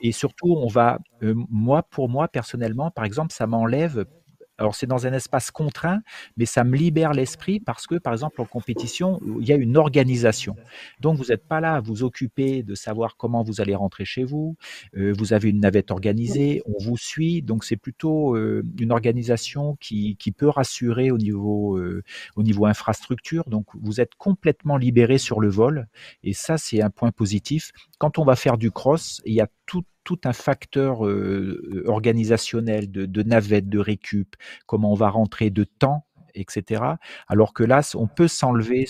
Et surtout, on va, euh, moi, pour moi, personnellement, par exemple, ça m'enlève alors c'est dans un espace contraint, mais ça me libère l'esprit parce que, par exemple, en compétition, il y a une organisation. Donc vous n'êtes pas là à vous occuper de savoir comment vous allez rentrer chez vous. Euh, vous avez une navette organisée, on vous suit. Donc c'est plutôt euh, une organisation qui, qui, peut rassurer au niveau, euh, au niveau infrastructure. Donc vous êtes complètement libéré sur le vol. Et ça, c'est un point positif. Quand on va faire du cross, il y a tout tout un facteur organisationnel de, de navette, de récup, comment on va rentrer de temps etc. Alors que là, on peut s'enlever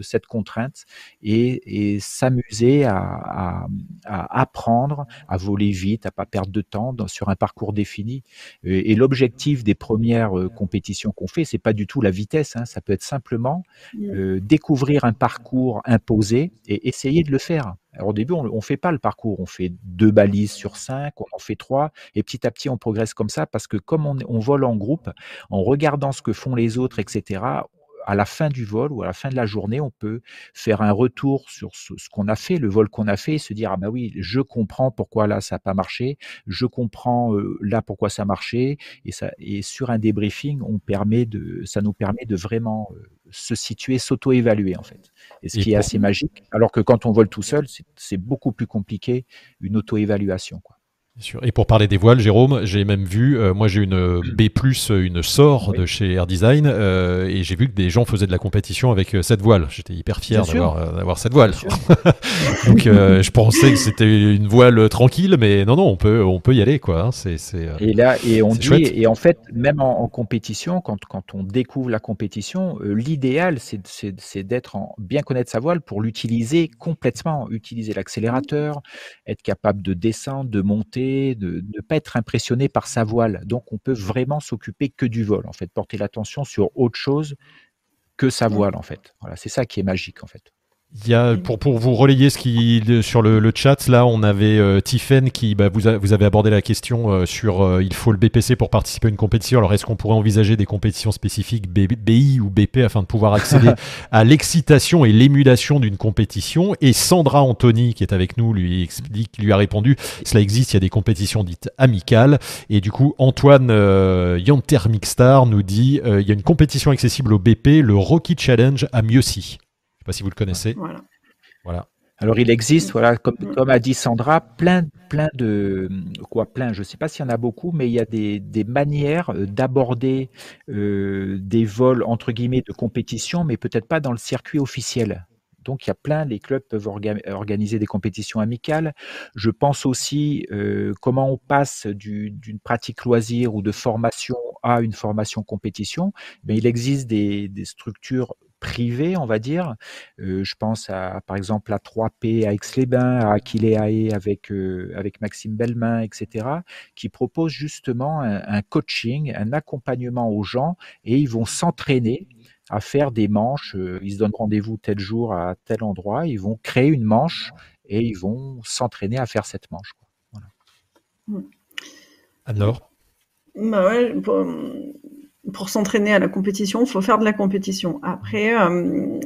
cette contrainte et, s'amuser à, apprendre, à voler vite, à pas perdre de temps sur un parcours défini. Et, l'objectif des premières compétitions qu'on fait, c'est pas du tout la vitesse. Hein. ça peut être simplement mmh. découvrir un parcours imposé et essayer de le faire. Alors au début, on ne fait pas le parcours, on fait deux balises sur cinq, on en fait trois, et petit à petit, on progresse comme ça, parce que comme on, on vole en groupe, en regardant ce que font les autres, etc., à la fin du vol ou à la fin de la journée, on peut faire un retour sur ce, qu'on a fait, le vol qu'on a fait, et se dire ah bah oui, je comprends pourquoi là ça n'a pas marché, je comprends euh, là pourquoi ça marchait, et ça et sur un débriefing, on permet de, ça nous permet de vraiment euh, se situer, s'auto-évaluer en fait. Et ce qui est assez magique. Alors que quand on vole tout seul, c'est beaucoup plus compliqué une auto-évaluation. Quoi. Et pour parler des voiles, Jérôme, j'ai même vu, euh, moi j'ai une euh, B+, une SOR de chez Air Design, euh, et j'ai vu que des gens faisaient de la compétition avec cette voile. J'étais hyper fier d'avoir cette voile. Donc je pensais que c'était une voile tranquille, mais non, non, on peut, on peut y aller, quoi. Hein. C'est, et là, et on dit, et en fait, même en, compétition, quand, quand on découvre la compétition, l'idéal, c'est d'être en bien connaître sa voile pour l'utiliser complètement, utiliser l'accélérateur, être capable de descendre, de monter de ne pas être impressionné par sa voile. Donc on peut vraiment s'occuper que du vol, en fait, porter l'attention sur autre chose que sa mmh. voile, en fait. Voilà, c'est ça qui est magique, en fait. Il y a, pour, pour vous relayer ce qui sur le, le chat, là, on avait euh, Tiffen qui, bah, vous, vous avez abordé la question euh, sur euh, il faut le BPC pour participer à une compétition. Alors, est-ce qu'on pourrait envisager des compétitions spécifiques BI ou BP afin de pouvoir accéder à l'excitation et l'émulation d'une compétition? Et Sandra Anthony, qui est avec nous, lui explique, lui a répondu cela existe, il y a des compétitions dites amicales. Et du coup, Antoine euh, Yanter Mixstar nous dit il y a une compétition accessible au BP, le Rocky Challenge à Mieuxy. Je sais pas si vous le connaissez. Voilà. voilà. Alors il existe, voilà, comme, mm. comme a dit Sandra, plein, plein de quoi, plein. Je ne sais pas s'il y en a beaucoup, mais il y a des, des manières euh, d'aborder euh, des vols entre guillemets de compétition, mais peut-être pas dans le circuit officiel. Donc il y a plein, les clubs peuvent organiser des compétitions amicales. Je pense aussi euh, comment on passe d'une pratique loisir ou de formation à une formation compétition. Mais il existe des, des structures privés, on va dire. Euh, je pense à, par exemple, à 3P à Aix-les-Bains, à Aquileae avec, euh, avec Maxime Belmain, etc., qui proposent justement un, coaching, un accompagnement aux gens et ils vont s'entraîner à faire des manches. Euh, ils se donnent rendez-vous tel jour à tel endroit, ils vont créer une manche et ils vont s'entraîner à faire cette manche. Voilà. Mmh. Alors bah ouais, pour s'entraîner à la compétition, faut faire de la compétition. Après, euh,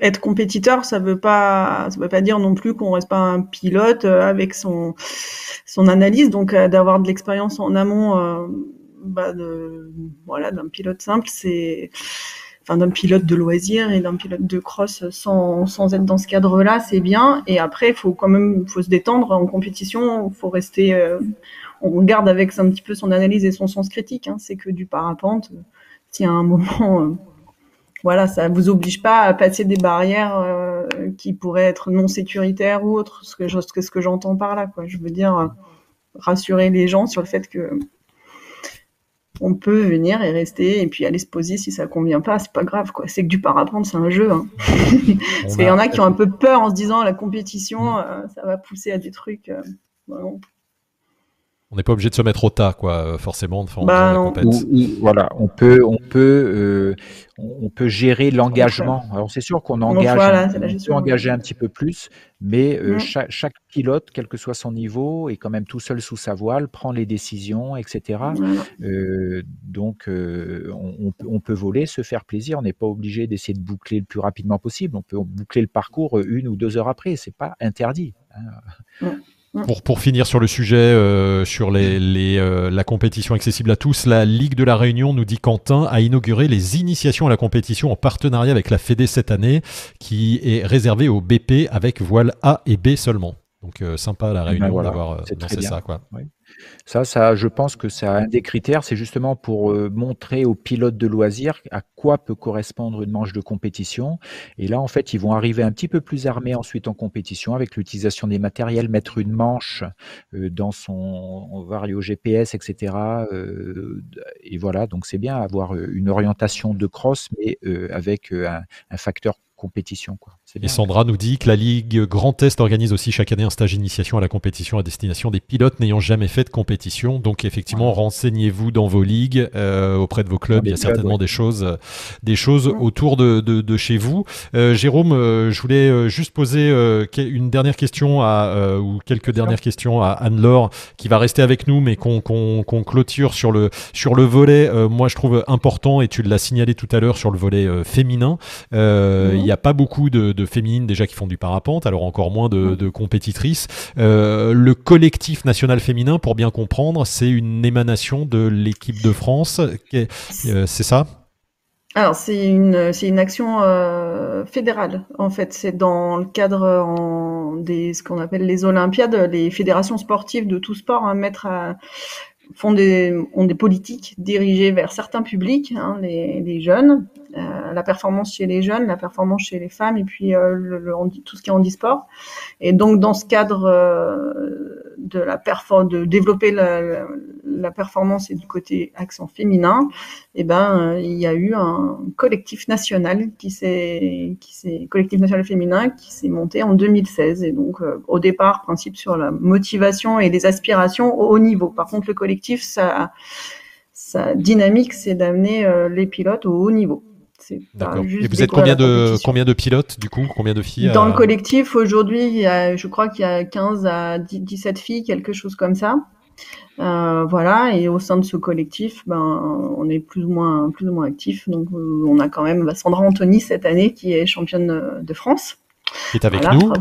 être compétiteur, ça veut pas, ça veut pas dire non plus qu'on reste pas un pilote euh, avec son son analyse, donc euh, d'avoir de l'expérience en amont, bah de, voilà, d'un pilote simple, c'est enfin d'un pilote de loisir et d'un pilote de cross sans, sans être dans ce cadre-là, c'est bien. Et après, il faut quand même, faut se détendre en compétition, faut rester on garde avec un petit peu son analyse et son sens critique. Hein. c'est que du parapente. Si à un moment, euh, voilà, ça vous oblige pas à passer des barrières euh, qui pourraient être non sécuritaires ou autres. Ce que ce que j'entends par là, quoi. Je veux dire euh, rassurer les gens sur le fait que on peut venir et rester et puis aller se poser si ça convient pas, c'est pas grave quoi. C'est que du parapente, c'est un jeu. Hein. Parce qu'il y en a qui ont un peu peur en se disant la compétition, ça va pousser à des trucs. On n'est pas obligé de se mettre au tas, quoi, forcément, de bah, voilà, on peut, on peut, euh, on peut gérer l'engagement. Alors c'est sûr qu'on engage, on peut engager un petit peu plus, mais euh, chaque, pilote, quel que soit son niveau, est quand même tout seul sous sa voile, prend les décisions, etc. Euh, donc on, peut voler, se faire plaisir. On n'est pas obligé d'essayer de boucler le plus rapidement possible. On peut boucler le parcours une ou deux heures après. C'est pas interdit. Hein. Pour, pour finir sur le sujet, euh, sur les, les euh, la compétition accessible à tous, la Ligue de la Réunion, nous dit Quentin, a inauguré les initiations à la compétition en partenariat avec la Fédé cette année, qui est réservée au BP avec voile A et B seulement. Donc euh, sympa la ben Réunion d'avoir lancé ça. Quoi. Ça, ça, je pense que c'est un des critères, c'est justement pour euh, montrer aux pilotes de loisirs à quoi peut correspondre une manche de compétition. Et là, en fait, ils vont arriver un petit peu plus armés ensuite en compétition avec l'utilisation des matériels, mettre une manche euh, dans son vario GPS, etc. Euh, et voilà, donc c'est bien avoir une orientation de cross, mais avec un, facteur compétition. Et Sandra nous dit que la Ligue Grand Est organise aussi chaque année un stage d'initiation à la compétition à destination des pilotes n'ayant jamais fait de compétition. Donc effectivement, renseignez-vous dans vos ligues, euh, auprès de vos clubs. Il y a certainement des choses, euh, des choses autour de, de, chez vous. Euh, Jérôme, je voulais juste poser une dernière question à, ou quelques dernières questions à Anne-Laure, qui va rester avec nous, mais qu'on clôture sur le, sur le volet. moi, je trouve important, et tu l'as signalé tout à l'heure sur le volet féminin. Il n'y a pas beaucoup de féminines déjà qui font du parapente, alors encore moins de, compétitrices. Euh, le collectif national féminin, pour bien comprendre, c'est une émanation de l'équipe de France. Euh, c'est ça? Alors c'est une c'est une action euh, fédérale en fait c'est dans le cadre en, des ce qu'on appelle les Olympiades les fédérations sportives de tout sport hein, mettre à, font des, ont des politiques dirigées vers certains publics, hein, les, les, jeunes, euh, la performance chez les jeunes, la performance chez les femmes, et puis euh, le, tout ce qui est handisport. Et donc dans ce cadre euh, de la de développer la, la, performance et du côté accent féminin, eh ben il y a eu un collectif national qui s'est, collectif national féminin qui s'est monté en 2016. Et donc au départ, principe sur la motivation et les aspirations au haut niveau. Par contre, le collectif collectif, sa, dynamique, c'est d'amener euh, les pilotes au haut niveau. D'accord. Et vous êtes combien de, combien de pilotes, du coup Combien de filles Dans le collectif, aujourd'hui, je crois qu'il y a 15 à 17 filles, quelque chose comme ça. Euh, voilà, et au sein de ce collectif, ben, on est plus ou moins, plus ou moins actif. Donc, euh, on a quand même Sandra Anthony cette année qui est championne de France. Qui est avec nous,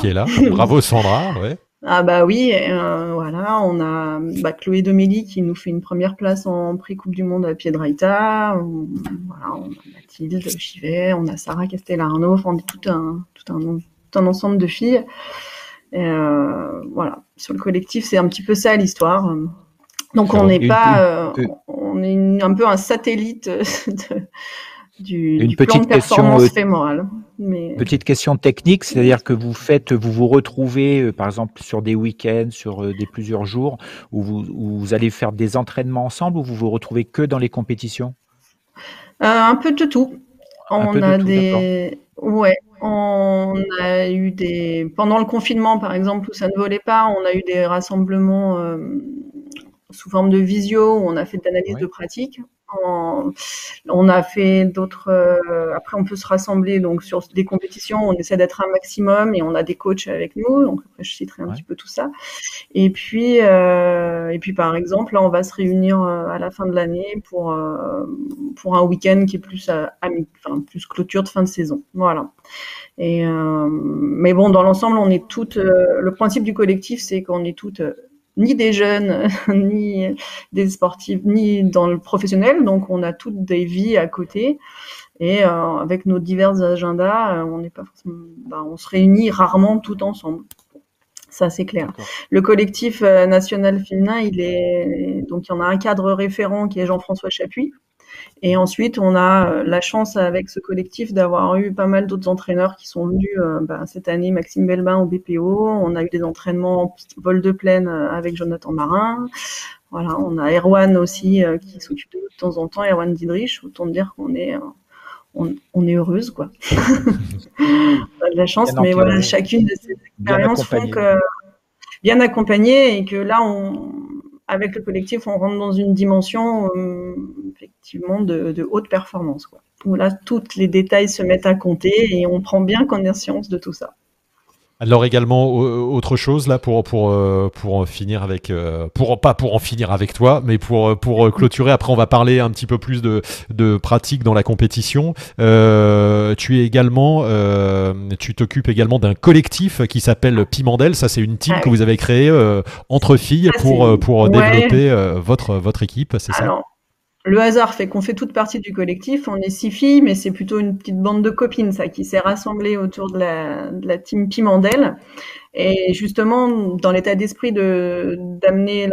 qui est là. Bravo Sandra, ouais. Ah bah oui, euh, voilà, on a bah, Chloé Doméli qui nous fait une première place en pré-coupe du monde à Piedrahita. voilà, on a Mathilde Chivet, on a Sarah Castellarno, enfin on est tout un, tout un tout un ensemble de filles. Euh, voilà, sur le collectif, c'est un petit peu ça l'histoire. Donc on n'est pas, euh, on est un peu un satellite de, du, une petite plan de performance question, fémorale. Mais... Petite question technique, c'est-à-dire que vous faites, vous vous retrouvez, euh, par exemple, sur des week-ends, sur des plusieurs jours, où vous, où vous, allez faire des entraînements ensemble, ou vous vous retrouvez que dans les compétitions? Un peu de tout. On a des, ouais, on a eu des pendant le confinement, par exemple, où ça ne volait pas, on a eu des rassemblements euh, sous forme de visio où on a fait de l'analyse de pratique. On, a fait d'autres. Euh, après, on peut se rassembler donc sur des compétitions. On essaie d'être un maximum et on a des coachs avec nous. Donc après, je citerai un petit peu tout ça. Et puis, euh, et puis par exemple, là, on va se réunir euh, à la fin de l'année pour pour un week-end qui est plus enfin, plus clôture de fin de saison. Voilà. Et mais bon, dans l'ensemble, on est toutes. le principe du collectif, c'est qu'on est toutes ni des jeunes, ni des sportifs, ni dans le professionnel. Donc, on a toutes des vies à côté. Et euh, avec nos divers agendas, euh, on n'est pas ben, on se réunit rarement tout ensemble. Ça, c'est clair. Le collectif euh, national féminin, il est donc il y en a un cadre référent qui est Jean-François Chapuis, et ensuite, on a euh, la chance avec ce collectif d'avoir eu pas mal d'autres entraîneurs qui sont venus euh, bah, cette année. Maxime Belbin au BPO. On a eu des entraînements en vol de plaine euh, avec Jonathan Marin. Voilà, on a Erwan aussi qui s'occupe de nous de temps en temps, Erwan Didrich. Autant dire qu'on est on, est heureuse, quoi. on a de la chance, mais voilà, chacune de ces expériences font que bien accompagnées et que là, on, avec le collectif, on rentre dans une dimension euh, effectivement de, haute performance, où là, tous les détails se mettent à compter et on prend bien connaissance de tout ça. Alors également autre chose là pour pour euh, pour en finir avec euh, pour pas pour en finir avec toi mais pour pour clôturer après on va parler un petit peu plus de de pratique dans la compétition. Euh, tu es également tu t'occupes également d'un collectif qui s'appelle Pimandel. Ça c'est une team ah que vous avez créée entre filles pour pour développer votre votre équipe. C'est ça? Le hasard fait qu'on fait toute partie du collectif. On est six filles, mais c'est plutôt une petite bande de copines, ça, qui s'est rassemblée autour de la, team Pimandel. Et justement, dans l'état d'esprit de d'amener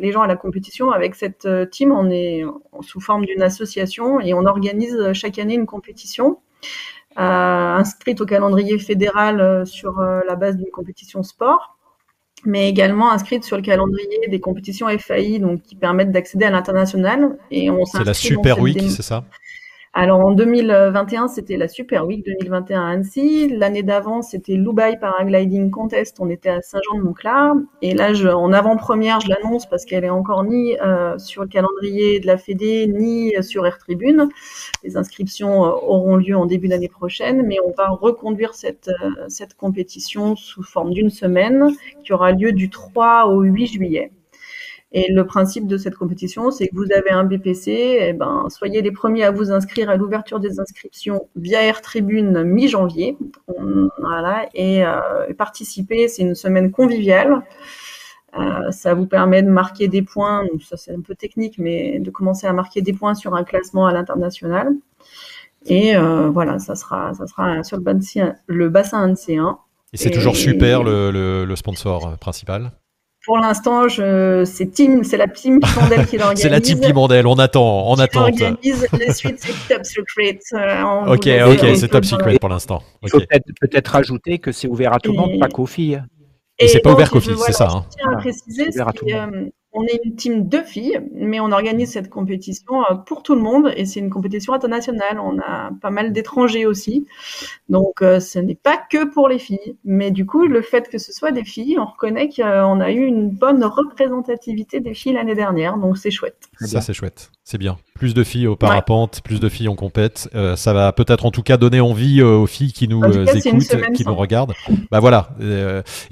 les, gens à la compétition, avec cette euh, team, on est sous forme d'une association et on organise chaque année une compétition. Euh, inscrite au calendrier fédéral euh, sur euh, la base d'une compétition sport mais également inscrite sur le calendrier des compétitions FAI, donc qui permettent d'accéder à l'international. Et on C'est la Super Week, c'est ça? Alors en 2021, c'était la Super Week 2021 à Annecy. L'année d'avant, c'était l'Ubai Paragliding Contest. On était à Saint-Jean-de-Montclar. Et là, en avant-première, je l'annonce parce qu'elle est encore ni euh, sur le calendrier de la Fédé, ni sur Air Tribune. Les inscriptions euh, auront lieu en début d'année prochaine, mais on va reconduire cette, euh, cette compétition sous forme d'une semaine qui aura lieu du 3 au 8 juillet. Et le principe de cette compétition, c'est que vous avez un BPC, et eh ben, soyez les premiers à vous inscrire à l'ouverture des inscriptions via Air Tribune mi-janvier. Voilà, et, euh, participer, c'est une semaine conviviale. Euh, ça vous permet de marquer des points, donc ça c'est un peu technique, mais de commencer à marquer des points sur un classement à l'international. Et euh, voilà, ça sera, ça sera sur le, le bassin NC1. Et c'est toujours super le, le, le sponsor principal pour l'instant, c'est team, c'est la team Pimandel qui l'organise. c'est la team Pimandel, on attend, on attend. organise les suites, c'est Top Secret. Euh, ok, ok, c'est Top Secret pour l'instant. Il faut peut-être rajouter que c'est ouvert à tout le monde, pas qu'aux filles. Et, c'est pas ouvert qu'aux filles, c'est ça. Hein. Je tiens à préciser, on est une team de filles, mais on organise cette compétition euh, pour tout le monde et c'est une compétition internationale. On a pas mal d'étrangers aussi. Donc euh, ce n'est pas que pour les filles. Mais du coup, le fait que ce soit des filles, on reconnaît qu'on a eu une bonne représentativité des filles l'année dernière. Donc c'est chouette. Ça, c'est chouette. C'est bien. Plus de filles au parapente, plus de filles en compète. Euh, ça va peut-être en tout cas donner envie euh, aux filles qui nous euh, écoutent, qui nous regardent. Bah voilà.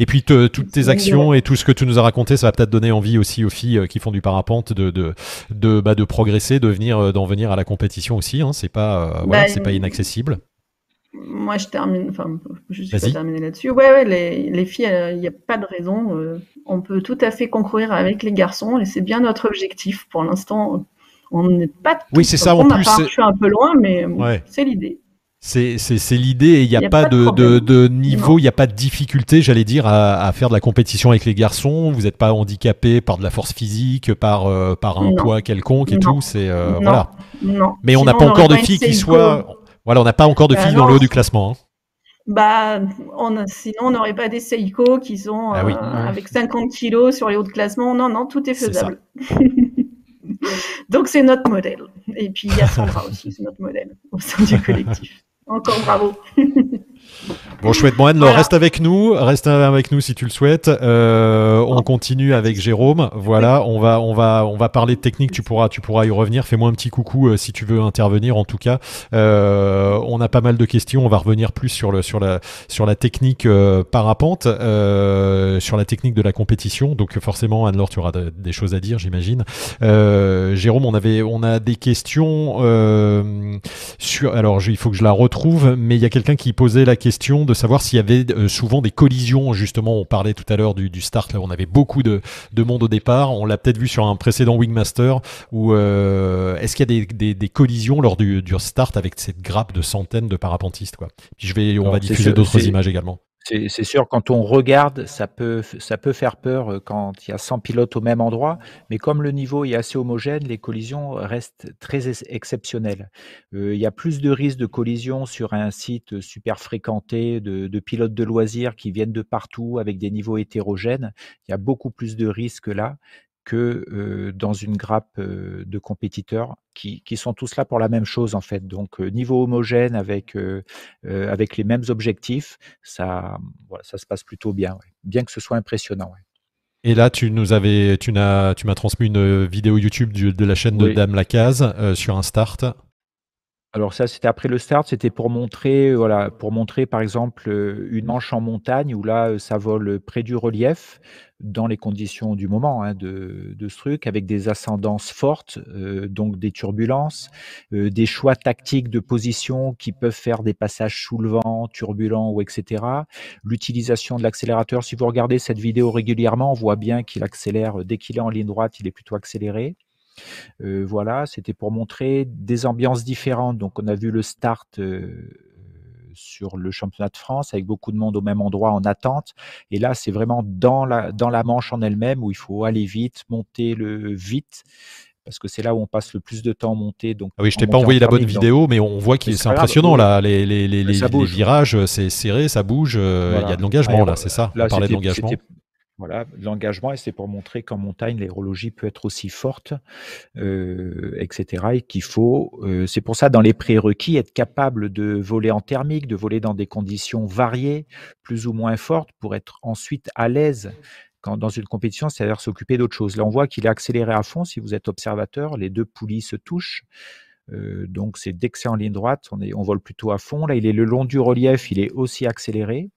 et puis toutes tes actions et tout ce que tu nous as raconté, ça va peut-être donner envie aussi aux filles qui font du parapente de de de, bah, de progresser, de venir d'en venir à la compétition aussi. Hein. C'est pas voilà, bah, c'est pas inaccessible. Moi, je termine, enfin, je suis terminer là-dessus. Ouais, ouais, les, les filles, il n'y a pas de raison. on peut tout à fait concourir avec les garçons et c'est bien notre objectif pour l'instant on n'est pas. Oui, c'est ça. En plus, je suis un peu loin, mais c'est l'idée. C'est l'idée il n'y a, pas, de, niveau, il n'y a pas de difficulté, j'allais dire, à, faire de la compétition avec les garçons. Vous n'êtes pas handicapé par de la force physique, par, euh, par un poids quelconque et tout. C'est euh, voilà. Mais on n'a pas encore de filles qui soient. Voilà, on n'a pas encore de filles dans le haut du classement. Hein. Bah, sinon on n'aurait pas des Seiko qui sont ah euh, avec 50 kilos sur les hauts de classement. Non, non, tout est faisable. Donc c'est notre modèle. Et puis il y a Sandra aussi, c'est notre modèle au sein du collectif. Encore bravo. Bon, chouette. Bon, Anne, reste avec nous. Reste avec nous si tu le souhaites. Euh, on continue avec Jérôme. Voilà, on va, on va, on va parler de technique. Tu pourras, tu pourras y revenir. Fais-moi un petit coucou euh, si tu veux intervenir. En tout cas, euh, on a pas mal de questions. On va revenir plus sur le, sur la, sur la technique parapente, sur la technique de la compétition. Donc forcément, Anne-Laure, tu auras des choses à dire, j'imagine. Jérôme, on avait, on a des questions sur. Alors, il faut que je la retrouve, mais il y a quelqu'un qui posait la question de savoir s'il y avait euh, souvent des collisions. Justement, on parlait tout à l'heure du, start, là, on avait beaucoup de, monde au départ. On l'a peut-être vu sur un précédent Wingmaster. Où euh, est-ce qu'il y a des, collisions lors du, start avec cette grappe de centaines de parapentistes quoi? Puis je vais, on va diffuser d'autres images également. C'est sûr, quand on regarde, ça peut, ça peut faire peur euh, quand il y a 100 pilotes au même endroit, mais comme le niveau est assez homogène, les collisions restent très exceptionnelles. Euh, il y a plus de risques de collision sur un site super fréquenté de, de, pilotes de loisirs qui viennent de partout avec des niveaux hétérogènes. Il y a beaucoup plus de risques là que dans une grappe de compétiteurs qui, sont tous là pour la même chose en fait. Donc niveau homogène avec, avec les mêmes objectifs, ça, ça se passe plutôt bien, bien que ce soit impressionnant. Et là, tu nous avais, tu m'as, tu m'as transmis une vidéo YouTube de la chaîne de Dame Lacase sur un start. Alors ça, c'était après le start, c'était pour montrer, voilà, pour montrer par exemple une manche en montagne où là, ça vole près du relief dans les conditions du moment hein, de, ce truc, avec des ascendances fortes, euh, donc des turbulences, euh, des choix tactiques de position qui peuvent faire des passages sous le vent, turbulents ou etc. L'utilisation de l'accélérateur, si vous regardez cette vidéo régulièrement, on voit bien qu'il accélère dès qu'il est en ligne droite, il est plutôt accéléré. Euh, voilà, c'était pour montrer des ambiances différentes. Donc on a vu le start sur le championnat de France avec beaucoup de monde au même endroit en attente. Et là, c'est vraiment dans la, dans la manche en elle-même où il faut aller vite, monter le vite parce que c'est là où on passe le plus de temps à monter. Donc, ah oui, je t'ai pas envoyé la bonne vidéo, mais on voit que c'est impressionnant là. Les, les, les, les virages, c'est serré, ça bouge. Euh, il y a de l'engagement là, c'est ça. on parlait de l'engagement. Voilà, l'engagement, et c'est pour montrer qu'en montagne, l'aérologie peut être aussi forte, euh, etc. Et qu'il faut, euh, c'est pour ça, dans les prérequis, être capable de voler en thermique, de voler dans des conditions variées, plus ou moins fortes, pour être ensuite à l'aise quand, dans une compétition, c'est-à-dire s'occuper d'autre chose. Là, on voit qu'il est accéléré à fond. Si vous êtes observateur, les deux poulies se touchent. Euh, donc, c'est dès que c'est en ligne droite, on, est, on vole plutôt à fond. Là, il est le long du relief, il est aussi accéléré.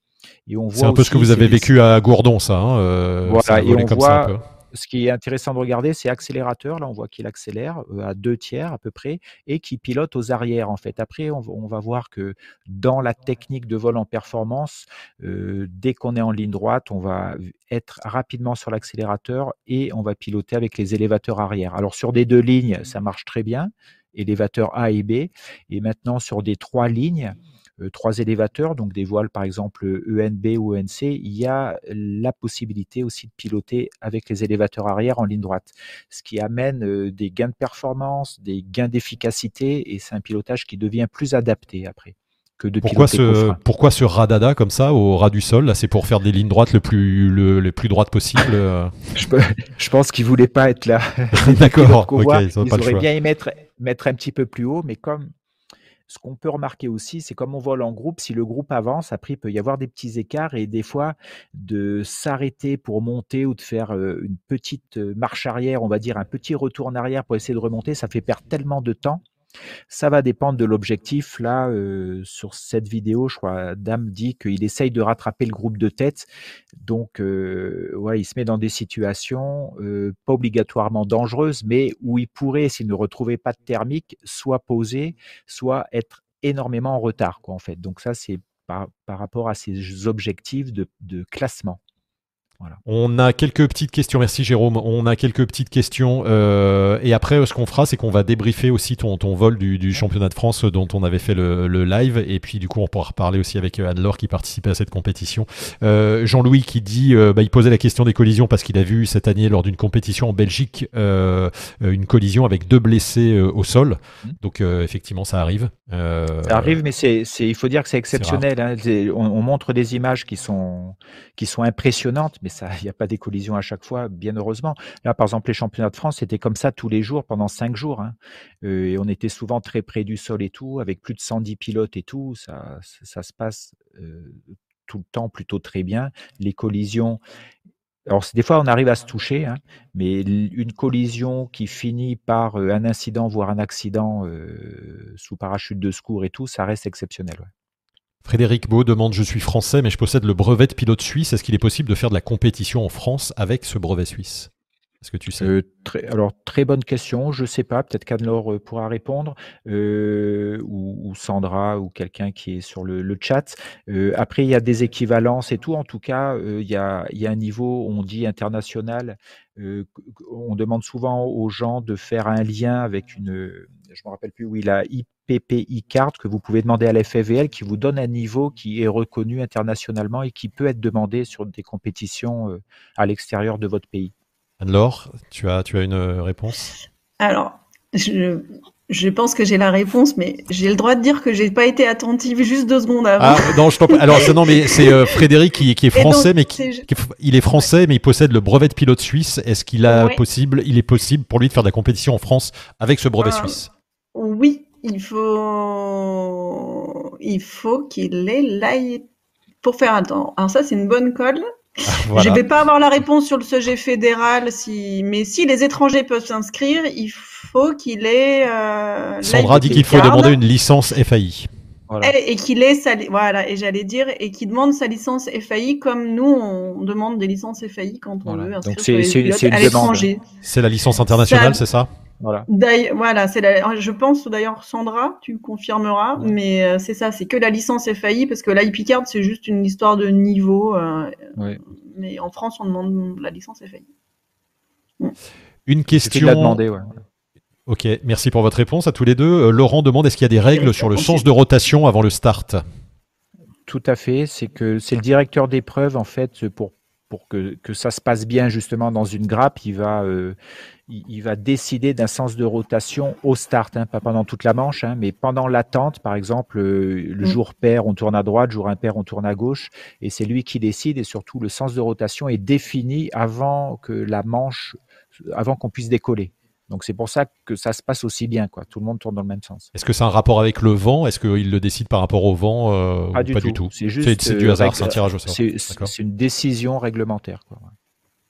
C'est un peu ce que vous avez vécu à Gourdon, ça. Hein, euh, voilà, et on voit, ce qui est intéressant de regarder, c'est accélérateur. Là, on voit qu'il accélère euh, à deux tiers à peu près et qui pilote aux arrières. En fait, après, on, va voir que dans la technique de vol en performance, euh, dès qu'on est en ligne droite, on va être rapidement sur l'accélérateur et on va piloter avec les élévateurs arrière. Alors sur des deux lignes, ça marche très bien, élévateur A et B. Et maintenant sur des trois lignes, trois élévateurs, donc des voiles par exemple ENB ou ENC, il y a la possibilité aussi de piloter avec les élévateurs arrière en ligne droite, ce qui amène euh, des gains de performance, des gains d'efficacité, et c'est un pilotage qui devient plus adapté après. Que de pourquoi ce pourquoi ce radada comme ça au ras du sol? Là c'est pour faire des lignes droites le plus le, les plus droites possible euh. Je, je, pense qu'ils voulaient pas être là. D'accord ils, auraient bien aimé mettre, mettre un petit peu plus haut mais comme ce qu'on peut remarquer aussi, c'est comme on vole en groupe, si le groupe avance, après il peut y avoir des petits écarts et des fois de s'arrêter pour monter ou de faire une petite marche arrière, on va dire un petit retour en arrière pour essayer de remonter, ça fait perdre tellement de temps ça va dépendre de l'objectif. Là, euh, sur cette vidéo, je crois, Dame dit qu'il essaye de rattraper le groupe de tête. Donc, euh, il se met dans des situations euh, pas obligatoirement dangereuses, mais où il pourrait, s'il ne retrouvait pas de thermique, soit poser, soit être énormément en retard, quoi, en fait. Donc ça, c'est par, rapport à ses objectifs de classement. On a quelques petites questions. Merci Jérôme. On a quelques petites questions. Euh, et après, ce qu'on fera, c'est qu'on va débriefer aussi ton, ton vol du, championnat de France dont on avait fait le, live. Et puis, du coup, on pourra reparler aussi avec Anne-Laure qui participait à cette compétition. Euh, Jean-Louis qui dit, euh, bah, il posait la question des collisions parce qu'il a vu cette année lors d'une compétition en Belgique une collision avec deux blessés au sol. Mmh. Donc, effectivement, ça arrive. ça arrive, mais c'est, il faut dire que c'est exceptionnel. Hein. On, on, montre des images qui sont, qui sont impressionnantes, mais il n'y a pas des collisions à chaque fois, bien heureusement. Là, par exemple, les championnats de France, c'était comme ça tous les jours pendant cinq jours. Hein. Euh, et on était souvent très près du sol et tout, avec plus de 110 pilotes et tout. Ça, ça se passe euh, tout le temps plutôt très bien. Les collisions. Alors, des fois, on arrive à se toucher, hein, mais une collision qui finit par euh, un incident, voire un accident sous parachute de secours et tout, ça reste exceptionnel. Frédéric Beau demande Je suis français, mais je possède le brevet de pilote suisse. Est-ce qu'il est possible de faire de la compétition en France avec ce brevet suisse? Est-ce que tu sais? Euh, Alors, très bonne question. Je ne sais pas. Peut-être qu'Anne-Laure euh, pourra répondre, euh, ou, Sandra, ou quelqu'un qui est sur le, chat. après, il y a des équivalences et tout. En tout cas, il y, a, y a un niveau, on dit international. on demande souvent aux gens de faire un lien avec une je me rappelle plus où il a IPPI card que vous pouvez demander à la FFVL qui vous donne un niveau qui est reconnu internationalement et qui peut être demandé sur des compétitions euh, à l'extérieur de votre pays. Anne-Laure, tu as, tu as une euh, réponse? Alors, je, je pense que j'ai la réponse, mais j'ai le droit de dire que j'ai pas été attentive juste deux secondes avant. Ah non, je Alors non, mais c'est euh, Frédéric qui, est français, mais qui, il est français, mais il possède le brevet de pilote suisse. Est-ce qu'il a possible, il est possible pour lui de faire de la compétition en France avec ce brevet suisse? oui, il faut, il faut qu'il ait l'ail pour faire un temps. Alors ça, c'est une bonne colle. Ah, Je ne vais pas avoir la réponse sur le sujet fédéral, si... mais si les étrangers peuvent s'inscrire, il faut qu'il ait. Euh, Sandra dit qu'il faut demander une licence FAI. Et, qu'il ait sa voilà et j'allais dire et qu'il demande sa licence FAI comme nous on demande des licences FAI quand on veut inscrire Donc c'est à l'étranger. C'est la licence internationale, c'est ça? Voilà. Voilà, c'est je pense d'ailleurs Sandra, tu confirmeras, mais euh, c'est ça, c'est que la licence FAI parce que l'IP card c'est juste une histoire de niveau. Euh, mais en France, on demande la licence FAI. Mm. Une question. La demander, ouais. Ok, merci pour votre réponse à tous les deux. Euh, Laurent demande est-ce qu'il y a des règles sur le sens de rotation avant le start? Tout à fait, c'est que c'est le directeur d'épreuve en fait pour pour que, que, ça se passe bien justement dans une grappe, il va, il, va décider d'un sens de rotation au start, hein, pas pendant toute la manche, hein, mais pendant l'attente, par exemple, euh, le mm. jour pair, on tourne à droite, jour impair, on tourne à gauche, et c'est lui qui décide, et surtout le sens de rotation est défini avant que la manche, avant qu'on puisse décoller. Donc c'est pour ça que ça se passe aussi bien, quoi. Tout le monde tourne dans le même sens. Est-ce que c'est un rapport avec le vent? Est-ce qu'il le décide par rapport au vent euh, Pas, du, tout. C'est juste c'est, du euh, hasard, c'est un tirage au sort. C'est, une décision réglementaire. Quoi.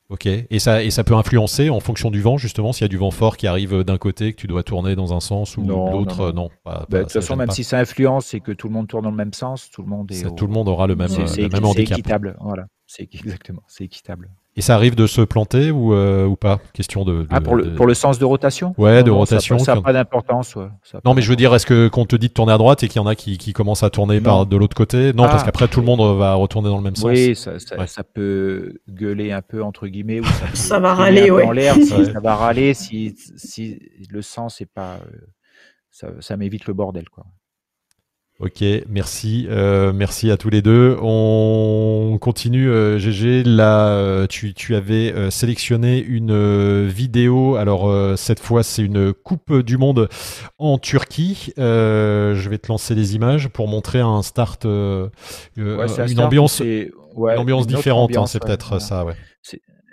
Ok, et ça, et ça peut influencer en fonction du vent, justement, s'il y a du vent fort qui arrive d'un côté, que tu dois tourner dans un sens ou l'autre, non. Bah, de toute façon, même si ça influence et que tout le monde tourne dans le même sens, tout le monde est. Tout le monde aura le même. C'est équitable, voilà. C'est exactement, c'est équitable. Et ça arrive de se planter ou, euh, ou pas? Question de, ah, pour le, pour le sens de rotation? Ouais, de rotation. Ça n'a pas, d'importance. non, mais je veux dire, est-ce que qu'on te dit de tourner à droite et qu'il y en a qui, qui commencent à tourner par de l'autre côté? Non, parce ah. qu'après tout le monde va retourner dans le même sens. Oui, ça, ça, peut gueuler un peu entre guillemets ou ça, va râler, ouais. En l'air, ça va râler si, si le sens est pas. Euh, ça, ça m'évite le bordel, quoi. Ok, merci, euh, merci à tous les deux. On continue, euh, GG. Là, euh, tu, tu avais euh, sélectionné une vidéo. Alors cette fois, c'est une Coupe du Monde en Turquie. je vais te lancer les images pour montrer un start, une, ambiance, une ambiance différente. Hein, c'est peut-être ça, ouais.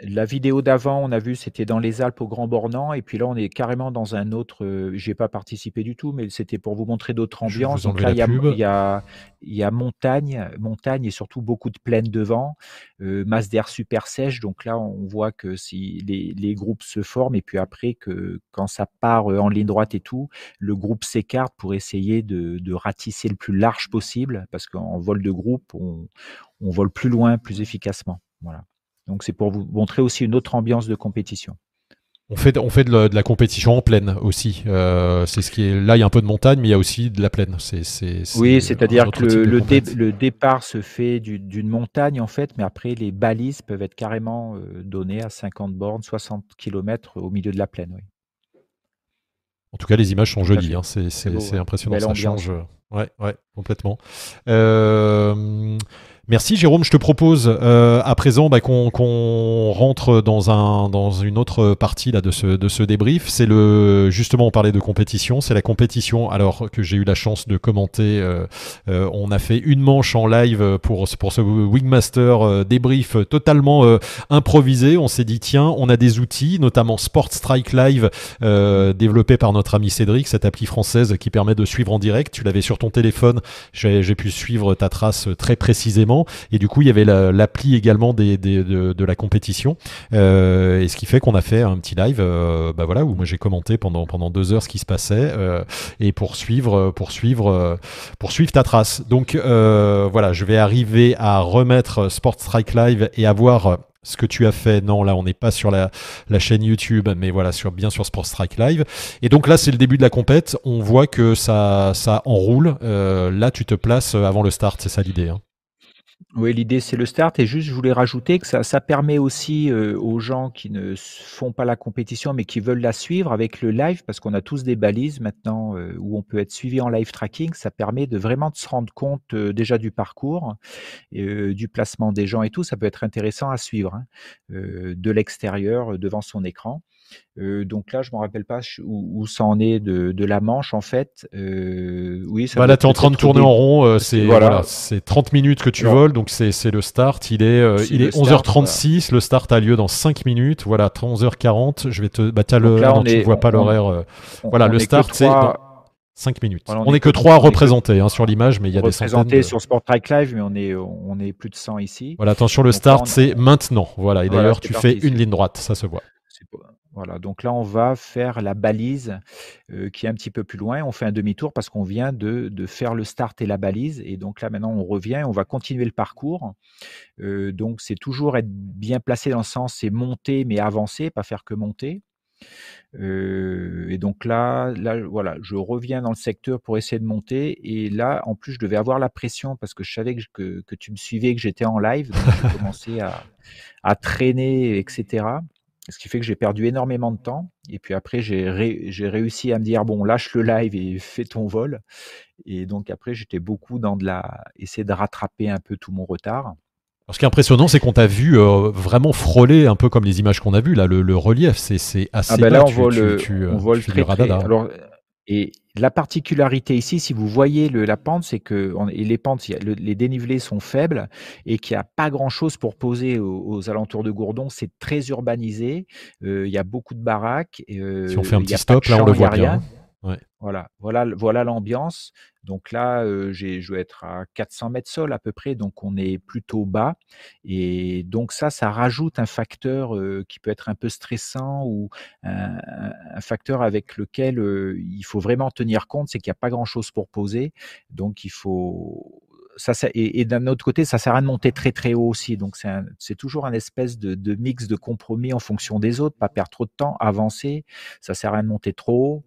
La vidéo d'avant, on a vu, c'était dans les Alpes au Grand Bornand, et puis là, on est carrément dans un autre. Euh, j'ai pas participé du tout, mais c'était pour vous montrer d'autres ambiances. Donc là, il y, a, y, a, montagne, montagne et surtout beaucoup de plaines devant, euh, masse d'air super sèche. Donc là, on voit que si les, les, groupes se forment, et puis après, que quand ça part euh, en ligne droite et tout, le groupe s'écarte pour essayer de, de, ratisser le plus large possible, parce qu'en vol de groupe, on, on vole plus loin, plus efficacement. Voilà. Donc c'est pour vous montrer aussi une autre ambiance de compétition. On fait, on fait de, la, compétition en plaine aussi. Euh, c'est ce qui est là. Il y a un peu de montagne, mais il y a aussi de la plaine. C'est, oui, c'est-à-dire que le, le, départ se fait d'une montagne en fait, mais après les balises peuvent être carrément euh, données à 50 bornes, 60 km au milieu de la plaine. Oui. En tout cas, les images sont jolies. Hein. C'est, impressionnant. Ça change. Ouais, ouais, complètement. Euh, Merci Jérôme, je te propose euh, à présent bah, qu'on rentre dans, un, dans une autre partie là, de, ce, de ce débrief. C'est le justement on parlait de compétition, c'est la compétition alors que j'ai eu la chance de commenter. Euh, on a fait une manche en live pour, pour ce Wingmaster débrief totalement improvisé. On s'est dit tiens, on a des outils, notamment Sport Strike Live développé par notre ami Cédric, cette appli française qui permet de suivre en direct. Tu l'avais sur ton téléphone, j'ai pu suivre ta trace très précisément. Et du coup, il y avait l'appli également des, de, la compétition. Euh, et ce qui fait qu'on a fait un petit live, euh, bah voilà, où moi j'ai commenté pendant, pendant deux heures ce qui se passait euh, et poursuivre, poursuivre, poursuivre ta trace. Donc voilà, je vais arriver à remettre Sport Strike Live et avoir ce que tu as fait. Non, là, on n'est pas sur la, chaîne YouTube, mais voilà, sur, bien sur Sport Strike Live. Et donc là, c'est le début de la compète. On voit que ça, ça enroule. là, tu te places avant le start, c'est ça l'idée. Hein. Oui, l'idée c'est le start et juste je voulais rajouter que ça, ça permet aussi euh, aux gens qui ne font pas la compétition mais qui veulent la suivre avec le live parce qu'on a tous des balises maintenant euh, où on peut être suivi en live tracking. Ça permet de vraiment de se rendre compte euh, déjà du parcours, du placement des gens et tout. Ça peut être intéressant à suivre hein, de l'extérieur devant son écran donc là, je me rappelle pas où, ça en est de, la manche en fait. oui, ça bah là, tu es en train de tourner en rond. c'est voilà. c'est 30 minutes que tu voles, donc c'est le start. Il est, il est 11h36. Le start a lieu dans 5 minutes. Voilà, 11h40. Je vais te. Bah, as le. non, tu vois pas l'horaire. voilà, le start, c'est. 5 minutes. on n'est que 3 représentés hein, sur l'image, mais il y a des centaines. sur Sport Track Live, mais on est, on est plus de 100 ici. Voilà, attention, le start, c'est maintenant. Voilà, et d'ailleurs, tu fais une ligne droite, ça se voit. Voilà, donc là, on va faire la balise qui est un petit peu plus loin. On fait un demi-tour parce qu'on vient de, faire le start et la balise. Et donc là, maintenant, on revient et on va continuer le parcours. donc, c'est toujours être bien placé dans le sens, c'est monter, mais avancer, pas faire que monter. et donc là, là, voilà, je reviens dans le secteur pour essayer de monter. Et là, en plus, je devais avoir la pression parce que je savais que, que, tu me suivais, que j'étais en live. Donc, j'ai commencé à, à traîner, etc ce qui fait que j'ai perdu énormément de temps. Et puis après, j'ai réussi à me dire, bon, lâche le live et fais ton vol. Et donc après, j'étais beaucoup dans de la... essayer de rattraper un peu tout mon retard. ce qui est impressionnant, c'est qu'on t'a vu euh, vraiment frôler un peu comme les images qu'on a vues. Là, le, relief, c'est assez ah ben là, on, voit le, on voit le très, Alors, et la particularité ici, si vous voyez le, la pente, c'est que les pentes, les dénivelés sont faibles et qu'il n'y a pas grand-chose pour poser aux, alentours de Gourdon. C'est très urbanisé. Euh, il y a beaucoup de baraques. Euh, si on fait un petit stop, là, on le voit bien. Voilà, voilà, voilà l'ambiance. Donc là, je dois être à 400 mètres sol à peu près, donc on est plutôt bas. Et donc ça, ça rajoute un facteur qui peut être un peu stressant ou un, facteur avec lequel il faut vraiment tenir compte, c'est qu'il n'y a pas grand-chose pour poser. Donc il faut ça, et, d'un autre côté, ça sert à rien de monter très très haut aussi. Donc c'est toujours un espèce de, mix de compromis en fonction des autres, pas perdre trop de temps, avancer. Ça sert à de monter trop haut.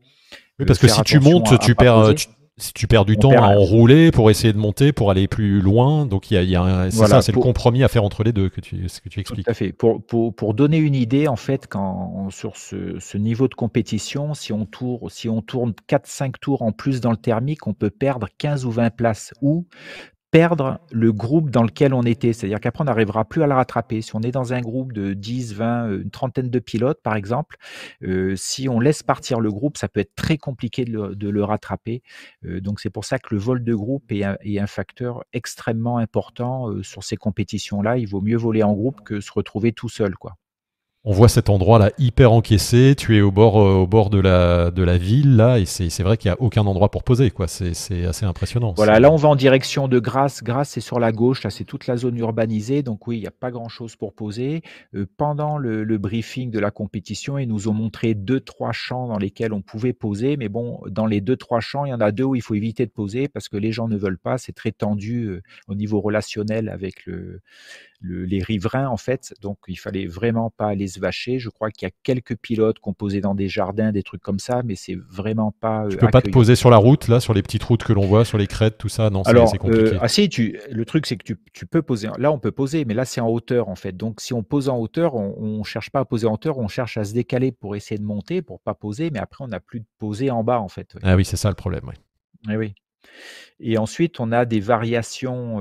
Oui, parce que si tu montes, tu perds, si tu perds du temps à enrouler pour essayer de monter, pour aller plus loin, donc il y a, c'est ça, c'est le compromis à faire entre les deux que tu, ce que tu expliques. Tout à fait. Pour, pour, pour donner une idée, en fait, quand sur ce, ce, niveau de compétition, si on tourne, si on tourne 4-5 tours en plus dans le thermique, on peut perdre 15 ou 20 places. Ou perdre le groupe dans lequel on était. C'est-à-dire qu'après, on n'arrivera plus à le rattraper. Si on est dans un groupe de 10, 20, une trentaine de pilotes, par exemple, euh, si on laisse partir le groupe, ça peut être très compliqué de le, rattraper. Euh, donc, c'est pour ça que le vol de groupe est un, facteur extrêmement important euh, sur ces compétitions-là. Il vaut mieux voler en groupe que se retrouver tout seul, quoi. On voit cet endroit-là hyper encaissé. Tu es au bord, euh, au bord de, la, de la ville, là, et c'est vrai qu'il n'y a aucun endroit pour poser. quoi. C'est assez impressionnant. Voilà, là, on va en direction de Grasse. Grasse, c'est sur la gauche. Là, c'est toute la zone urbanisée. Donc, oui, il n'y a pas grand-chose pour poser. Euh, pendant le, briefing de la compétition, ils nous ont montré deux, trois champs dans lesquels on pouvait poser. Mais bon, dans les deux, trois champs, il y en a deux où il faut éviter de poser parce que les gens ne veulent pas. C'est très tendu euh, au niveau relationnel avec le, les riverains en fait, donc il fallait vraiment pas aller se Vacher. Je crois qu'il y a quelques pilotes composés dans des jardins, des trucs comme ça, mais c'est vraiment pas. tu peux pas te poser sur la route, là, sur les petites routes que l'on voit, sur les crêtes, tout ça? Non, c'est compliqué. ah si, tu, le truc c'est que tu, tu, peux poser. Là, on peut poser, mais là c'est en hauteur en fait. Donc si on pose en hauteur, on, on cherche pas à poser en hauteur, on cherche à se décaler pour essayer de monter, pour pas poser, mais après on n'a plus de poser en bas en fait. Ah oui, c'est ça le problème. Oui. Eh oui. Et ensuite, on a des variations,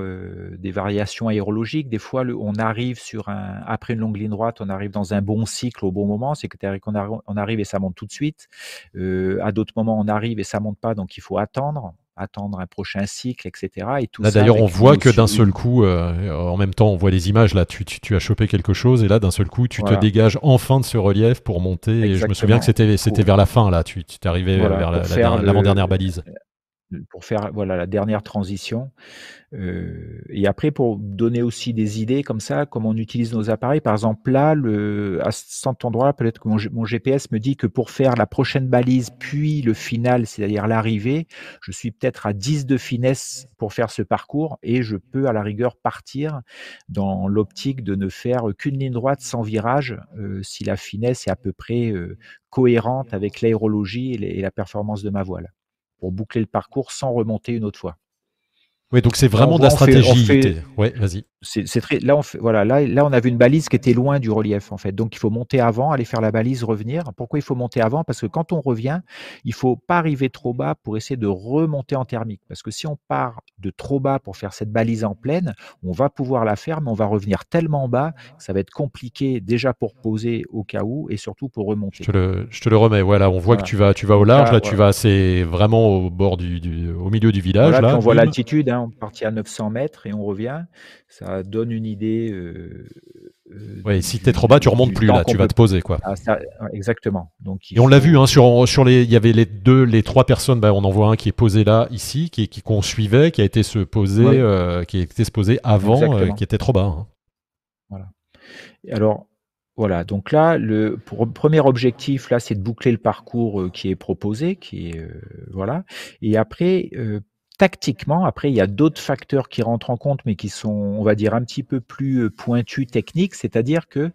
des variations aérologiques. Des fois, on arrive sur un, après une longue ligne droite, on arrive dans un bon cycle au bon moment. C'est qu'on on arrive et ça monte tout de suite. à d'autres moments, on arrive et ça monte pas, donc il faut attendre attendre un prochain cycle, etc. Et tout là, d'ailleurs, on voit que d'un seul coup, en même temps, on voit les images. Là, tu, tu, as chopé quelque chose, et là, d'un seul coup, tu te dégages enfin de ce relief pour monter. Et je me souviens que c'était, c'était vers la fin, là. Tu, tu arrivé vers l'avant-dernière balise pour faire voilà la dernière transition. Euh, et après, pour donner aussi des idées comme ça, comment on utilise nos appareils. Par exemple, là, le, à cet endroit, peut-être que mon, GPS me dit que pour faire la prochaine balise, puis le final, c'est-à-dire l'arrivée, je suis peut-être à 10 de finesse pour faire ce parcours et je peux à la rigueur partir dans l'optique de ne faire qu'une ligne droite sans virage euh, si la finesse est à peu près euh, cohérente avec l'aérologie et la performance de ma voile pour boucler le parcours sans remonter une autre fois. Oui, donc c'est vraiment de la stratégie. Ouais, vas-y. C'est très là on fait, voilà là là on avait une balise qui était loin du relief en fait. Donc il faut monter avant aller faire la balise revenir. Pourquoi il faut monter avant? Parce que quand on revient il faut pas arriver trop bas pour essayer de remonter en thermique. Parce que si on part de trop bas pour faire cette balise en pleine on va pouvoir la faire mais on va revenir tellement bas que ça va être compliqué déjà pour poser au cas où et surtout pour remonter. Je te le, je te le remets. Voilà on voit que tu vas tu vas au large là, tu vas c'est vraiment au bord du, au milieu du village là, on voit l'altitude hein, on partit à 900 mètres et on revient ça donne une idée. Euh, euh ouais, si tu es trop bas, tu remontes plus là, tu vas te poser quoi. Ah, exactement. Donc, et on l'a vu hein, sur sur les, il y avait les deux, les trois personnes. Bah, on en voit un qui est posé là, ici, qui qu'on suivait, qui a été se poser, euh, qui a été se poser avant, euh, qui était trop bas. Hein. Voilà. alors. Voilà, donc là, le premier objectif, là, c'est de boucler le parcours qui est proposé, qui est voilà. Et après, tactiquement, après, il y a d'autres facteurs qui rentrent en compte, mais qui sont, on va dire, un petit peu plus euh, pointus techniques, c'est-à-dire que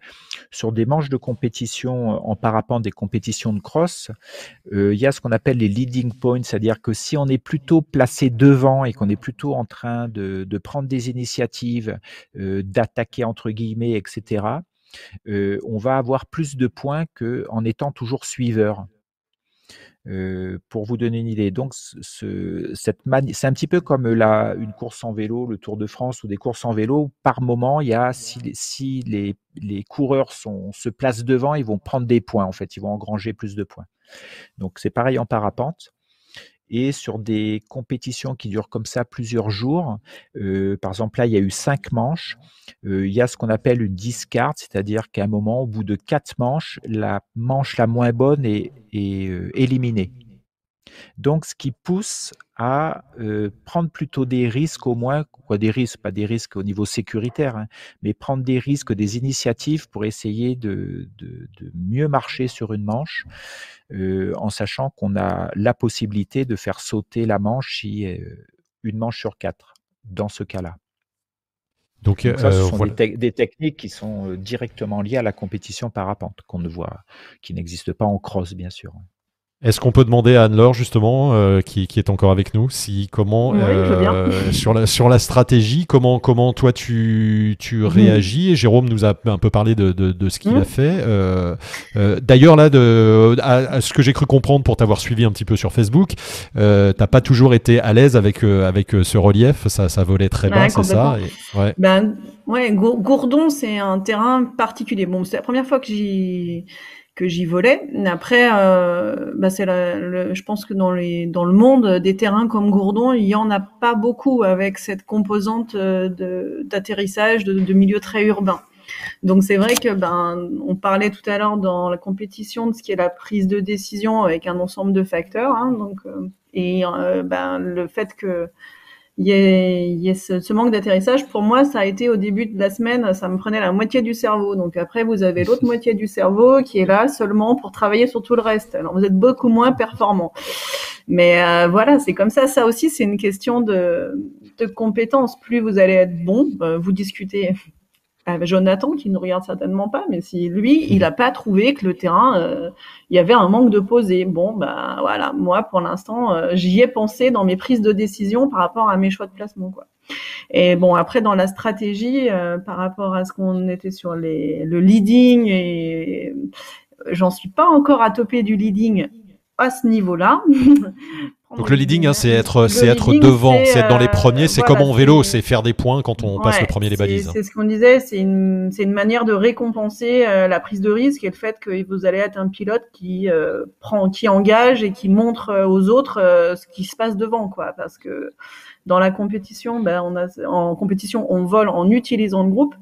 sur des manches de compétition euh, en parapente, des compétitions de cross, euh, il y a ce qu'on appelle les leading points, c'est-à-dire que si on est plutôt placé devant et qu'on est plutôt en train de, prendre des initiatives, d'attaquer entre guillemets, etc., on va avoir plus de points qu'en étant toujours suiveur pour vous donner une idée, donc ce, cette c'est un petit peu comme la, une course en vélo, le Tour de France ou des courses en vélo. Par moment, il y a si, si les, les, coureurs sont, se placent devant, ils vont prendre des points en fait, ils vont engranger plus de points. Donc c'est pareil en parapente. Et sur des compétitions qui durent comme ça plusieurs jours, par exemple là il y a eu cinq manches, il y a ce qu'on appelle une discard, c'est-à-dire qu'à un moment, au bout de quatre manches, la manche la moins bonne est, éliminée. Donc, ce qui pousse à prendre plutôt des risques, au moins, quoi, des risques, pas des risques au niveau sécuritaire, hein, mais prendre des risques, des initiatives pour essayer de, de, de mieux marcher sur une manche, en sachant qu'on a la possibilité de faire sauter la manche si une manche sur quatre, dans ce cas-là. Donc, ça, ce sont des, techniques qui sont directement liées à la compétition parapente, qu'on ne voit, qui n'existe pas en cross, bien sûr. Est-ce qu'on peut demander à Anne-Laure justement, euh, qui, qui, est encore avec nous, si comment euh, sur la sur la stratégie, comment comment toi tu tu mhm. réagis? Et Jérôme nous a un peu parlé de de, de ce qu'il mhm. a fait. Euh, euh, D'ailleurs là, de à, ce que j'ai cru comprendre pour t'avoir suivi un petit peu sur Facebook, euh, t'as pas toujours été à l'aise avec avec ce relief. Ça ça volait très bas, c'est ça? ouais. Ben ouais, Gourdon c'est un terrain particulier. Bon, c'est la première fois que j'y que j'y volais. Après, euh, bah c'est je pense que dans les dans le monde des terrains comme Gourdon, il y en a pas beaucoup avec cette composante euh, d'atterrissage de, de milieu très urbain. Donc c'est vrai que ben on parlait tout à l'heure dans la compétition de ce qui est la prise de décision avec un ensemble de facteurs. Hein, donc euh, et euh, ben le fait que il y a, ce, manque d'atterrissage. Pour moi, ça a été au début de la semaine, ça me prenait la moitié du cerveau. Donc après, vous avez l'autre moitié du cerveau qui est là seulement pour travailler sur tout le reste. Alors vous êtes beaucoup moins performant. Mais euh, voilà, c'est comme ça. Ça aussi, c'est une question de, de compétence. Plus vous allez être bon, bah, vous discutez Jonathan qui ne regarde certainement pas, mais si lui, il n'a pas trouvé que le terrain, euh, il y avait un manque de posé. Bon, ben voilà, moi pour l'instant, euh, j'y ai pensé dans mes prises de décision par rapport à mes choix de placement, quoi. Et bon, après dans la stratégie, euh, par rapport à ce qu'on était sur les, le leading, et j'en suis pas encore à toper du leading à ce niveau-là. Donc le leading, hein, c'est être, c'est être devant, c'est être dans les premiers. C'est comme en vélo, c'est faire des points quand on passe le premier les balises. C'est ce qu'on disait, c'est une, c'est une manière de récompenser euh, la prise de risque et le fait que vous allez être un pilote qui euh, prend, qui engage et qui montre euh, aux autres ce qui se passe devant, quoi. Parce que dans la compétition, ben on a, en compétition, on vole en utilisant le groupe.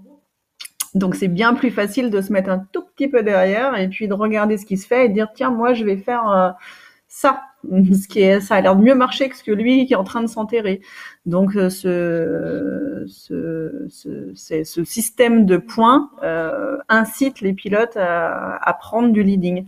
Donc c'est bien plus facile de se mettre un tout petit peu derrière et puis de regarder ce qui se fait et de dire tiens moi je vais faire ça ce qui est, ça a l'air de mieux marcher que ce que lui qui est en train de s'enterrer. Donc euh, ce, système de points euh, incite les pilotes à prendre du leading.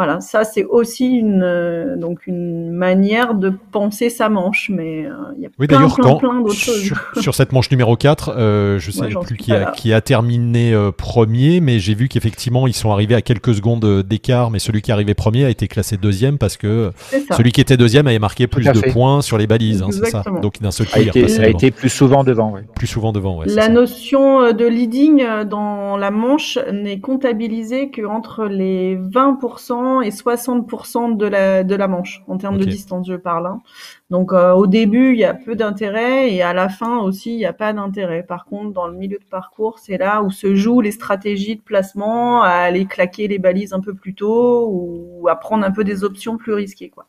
Voilà, ça c'est aussi une euh, donc une manière de penser sa manche, mais euh, il y a oui, plein, plein, plein d'autres sur, choses. Sur cette manche numéro 4, euh, je sais Moi, plus qui a, qui a terminé euh, premier, mais j'ai vu qu'effectivement ils sont arrivés à quelques secondes d'écart, mais celui qui arrivait premier a été classé deuxième parce que celui qui était deuxième avait marqué plus de fait. points sur les balises, hein, c'est ça. Donc d'un seul coup a il est été, a été plus souvent devant. ouais. plus souvent devant. Ouais, La ça. notion de leading dans la manche n'est comptabilisée qu'entre les 20% et 60% de la, de la manche, en termes de distance, je parle. hein. Donc euh, au début, il y a peu d'intérêt et à la fin aussi, il n'y a pas d'intérêt. Par contre, dans le milieu de parcours, c'est là où se jouent les stratégies de placement, à aller claquer les balises un peu plus tôt ou à prendre un peu des options plus risquées. Quoi.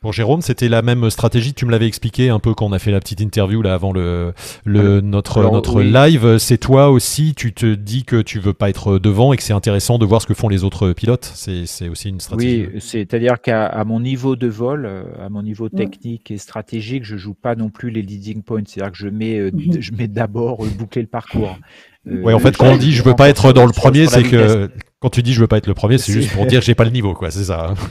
Pour Jérôme, c'était la même stratégie. Tu me l'avais expliqué un peu quand on a fait la petite interview là avant le, le notre Alors, notre oui. live. C'est toi aussi. Tu te dis que tu veux pas être devant et que c'est intéressant de voir ce que font les autres pilotes. C'est c'est aussi une stratégie. Oui, c'est-à-dire qu'à à mon niveau de vol, euh, à mon niveau technique et stratégique, je joue pas non plus les leading points. C'est-à-dire que je mets, euh, Mhm. je mets d'abord euh, boucler le parcours. Euh, Ouais, en fait, quand on dit je veux pas être dans le premier, c'est que quand tu dis je veux pas être le premier, c'est juste pour dire j'ai pas le niveau, quoi. C'est ça.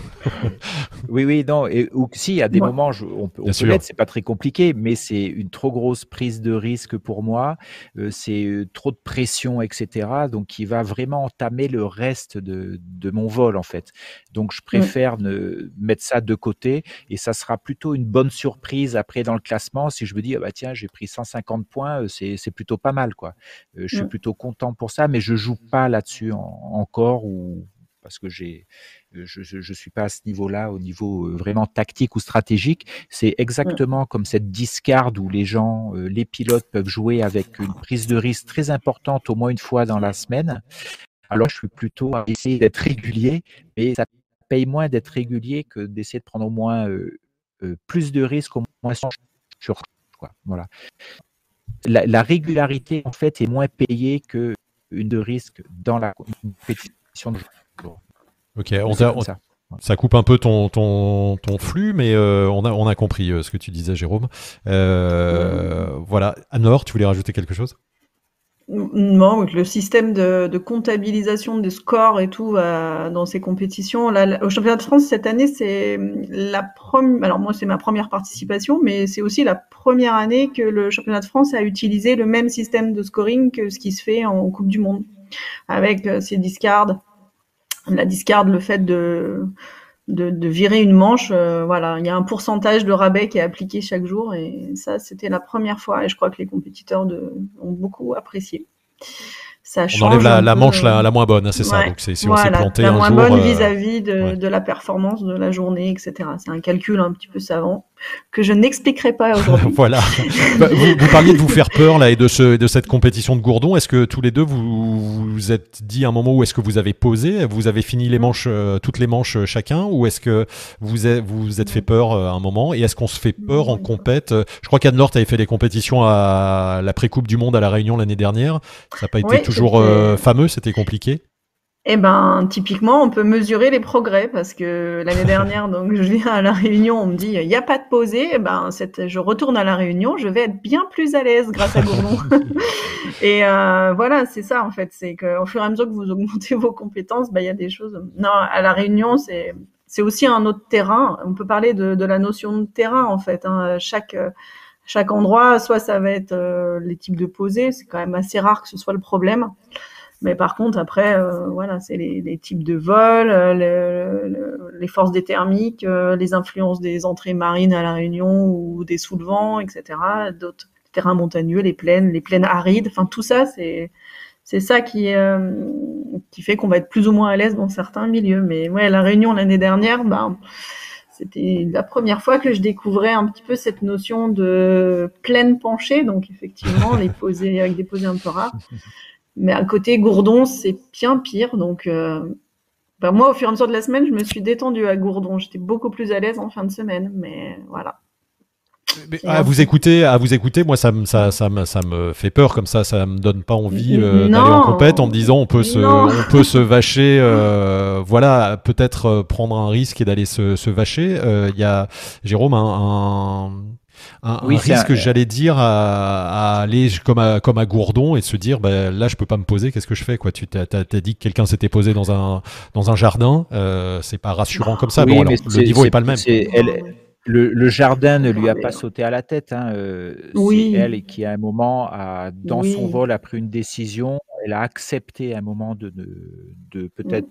Oui, oui, non. Et, ou si, à des Ouais. moments, je- on peut, on peut sûr. l'être, c'est pas très compliqué, mais c'est une trop grosse prise de risque pour moi. euh, c'est euh, trop de pression, etc. Donc, qui va vraiment entamer le reste de, de mon vol, en fait. Donc, je préfère ne mettre ça de côté et ça sera plutôt une bonne surprise après dans le classement. Si je me dis, ah bah tiens, j'ai pris 150 points, euh, c'est plutôt pas mal, quoi. Euh, je suis plutôt content pour ça, mais je joue pas là-dessus en- encore ou parce que j'ai euh, je, je, je suis pas à ce niveau-là, au niveau vraiment tactique ou stratégique. C'est exactement comme cette discard où les gens, les pilotes peuvent jouer avec une prise de risque très importante au moins une fois dans la semaine. Alors je suis plutôt à essayer d'être régulier, mais ça paye moins d'être régulier que d'essayer de prendre au moins plus de risques au moins sur quoi. Voilà. La, la régularité en fait est moins payée que une de risque dans la compétition de. Ok, on on- ça. ça coupe un peu ton, ton, ton flux, mais euh, on, a, on a compris euh, ce que tu disais, Jérôme. Euh, Voilà. Anne-Laure, tu voulais rajouter quelque chose? Non, le système de, de comptabilisation des scores et tout euh, dans ces compétitions. Là, au championnat de France cette année, c'est la première. Alors moi, c'est ma première participation, mais c'est aussi la première année que le championnat de France a utilisé le même système de scoring que ce qui se fait en Coupe du Monde, avec euh, ces discards. La discard, le fait de de, de virer une manche, euh, voilà, il y a un pourcentage de rabais qui est appliqué chaque jour et ça, c'était la première fois et je crois que les compétiteurs de, ont beaucoup apprécié. Ça On enlève la, manche la, la moins bonne, hein, c'est ça. Donc c'est- si on s'est voilà, planté la un moins jour. bonne euh, vis-à-vis de, ouais. de la performance de la journée, etc. C'est un calcul un petit peu savant que je n'expliquerai pas aujourd'hui. voilà. Bah, vous, vous parliez de vous faire peur là et de, ce, de cette compétition de gourdon. Est-ce que tous les deux vous vous êtes dit un moment où est-ce que vous avez posé, vous avez fini les manches, euh, toutes les manches euh, chacun, ou est-ce que vous êtes, vous vous êtes fait peur euh, à un moment? Et est-ce qu'on se fait peur en compète? Je crois qu'Anne-Laure avait fait des compétitions à la pré-coupe du monde à la Réunion l'année dernière. Ça n'a pas été Oui, toujours fameux, c'était compliqué? Eh ben, typiquement, on peut mesurer les progrès parce que l'année dernière, donc, je viens à la Réunion, on me dit, il n'y a pas de posé. Eh ben, cette, je retourne à la Réunion, je vais être bien plus à l'aise grâce à Gourdon. et euh, voilà, c'est ça en fait, c'est qu'au fur et à mesure que vous augmentez vos compétences, ben, il y a des choses. Non, à la Réunion, c'est c'est aussi un autre terrain. On peut parler de, de la notion de terrain en fait. Hein. Chaque chaque endroit, soit ça va être euh, les types de posées, c'est quand même assez rare que ce soit le problème. Mais par contre, après, euh, voilà, c'est les, les, types de vol, euh, les forces des thermiques, les influences des entrées marines à la Réunion ou des soulevants, etc. D'autres terrains montagneux, les plaines, les plaines arides. Enfin, tout ça, c'est c'est ça qui qui fait qu'on va être plus ou moins à l'aise dans certains milieux. Mais ouais, la Réunion l'année dernière, ben c'était la première fois que je découvrais un petit peu cette notion de pleine penchée, donc effectivement les posées avec des posées un peu rares. Mais à côté Gourdon, c'est bien pire, donc euh, bah, moi au fur et à mesure de la semaine, je me suis détendue à Gourdon. J'étais beaucoup plus à l'aise en fin de semaine, mais voilà à vous écouter, à vous écouter, moi ça me ça, ça, me, ça me fait peur comme ça, ça me donne pas envie euh, d'aller en compète en me disant on peut se on peut se vacher, euh, voilà peut-être prendre un risque et d'aller se, se vacher. Il y a Jérôme un, un, un, risque, j'allais dire, à, aller comme à, comme à Gourdon et se dire, bah, là, je peux pas me poser, qu'est-ce que je fais quoi Tu t'as, as, dit que quelqu'un s'était posé dans un, dans un jardin, euh, c'est pas rassurant comme ça. bon, alors, le niveau est, pas le même. Elle, le, jardin ne lui a pas sauté à la tête. Hein, euh, c'est elle qui, à un moment, a, dans son vol, a pris une décision. Elle a accepté à un moment de, de, peut-être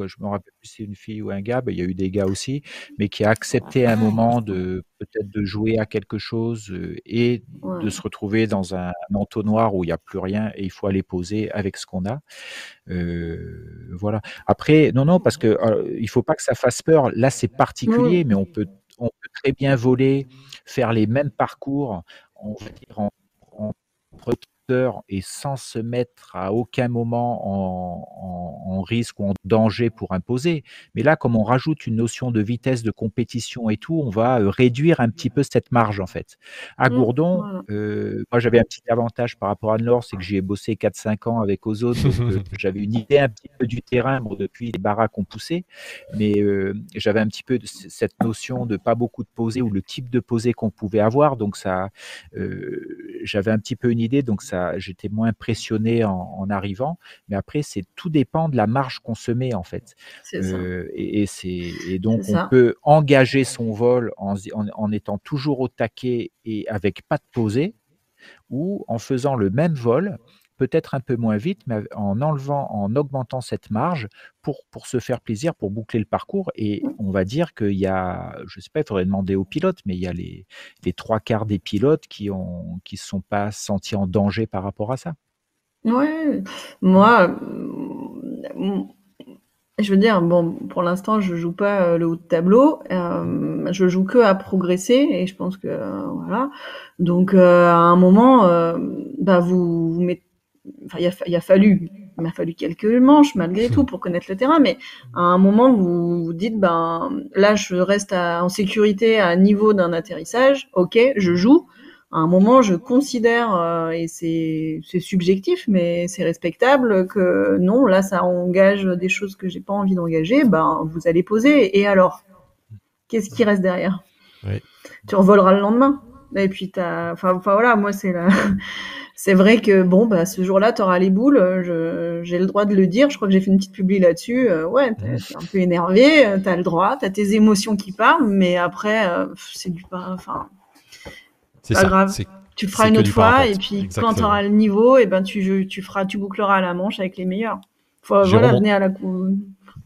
quoi, je me rappelle plus si c'est une fille ou un gars, ben, il y a eu des gars aussi, mais qui a accepté à un moment de peut-être de jouer à quelque chose euh, et de se retrouver dans un, entonnoir où il n'y a plus rien et il faut aller poser avec ce qu'on a. Euh, voilà. Après, non, non, parce que il faut pas que ça fasse peur. Là, c'est particulier, mais on peut on peut très bien voler, faire les mêmes parcours, on va dire en, en et sans se mettre à aucun moment en, risque ou en danger pour imposer. Mais là, comme on rajoute une notion de vitesse, de compétition et tout, on va euh, réduire un petit peu cette marge en fait. À mmh, Gourdon, euh, moi j'avais un petit avantage par rapport à Nord, c'est que j'y ai bossé 4-5 ans avec Ozone, donc euh, j'avais une idée un petit peu du terrain bon, depuis les baraques ont poussé, mais j'avais un petit peu cette notion de pas beaucoup de posées ou le type de posée qu'on pouvait avoir, donc ça, j'avais un petit peu une idée, donc ça j'étais moins impressionné en, arrivant. Mais après, c'est tout dépend de la marge qu'on se met en fait. Euh, et, c'est et donc on peut engager son vol en, en, étant toujours au taquet et avec pas de posée, ou en faisant le même vol peut-être un peu moins vite, mais en enlevant, en augmentant cette marge pour, pour se faire plaisir, pour boucler le parcours. Et mmh. on va dire qu'il y a, je ne sais pas, il faudrait demander aux pilotes, mais il y a les, les trois quarts des pilotes qui ne qui sont pas sentis en danger par rapport à ça. Ouais, moi, je veux dire, bon, pour l'instant, je joue pas euh, le haut de tableau. Euh, je joue que à progresser et je pense que euh, voilà. Donc à un moment, bah vous, vous mettez enfin, il a, il a fallu, il m'a fallu quelques manches malgré tout pour connaître le terrain, mais à un moment vous vous dites ben là je reste en sécurité à niveau d'un atterrissage, ok, je joue. À un moment, je considère euh, et c'est c'est subjectif, mais c'est respectable que non, là ça engage des choses que j'ai pas envie d'engager. Ben vous allez poser et alors qu'est-ce qui reste derrière? Oui. Tu revoleras le lendemain. Et puis t'as, enfin, enfin voilà, moi c'est la c'est vrai que bon, bah, ce jour-là, tu auras les boules. Euh, j'ai le droit de le dire. Je crois que j'ai fait une petite publi là-dessus. Euh, ouais, t'es un peu énervé. Euh, tu as le droit. Tu as tes émotions qui parlent. Mais après, c'est du pas. Enfin, c'est pas grave. Tu le feras une autre fois. Et puis, quand tu auras le niveau, et eh ben, tu, tu, feras, tu boucleras la manche avec les meilleurs. Faut, voilà, à la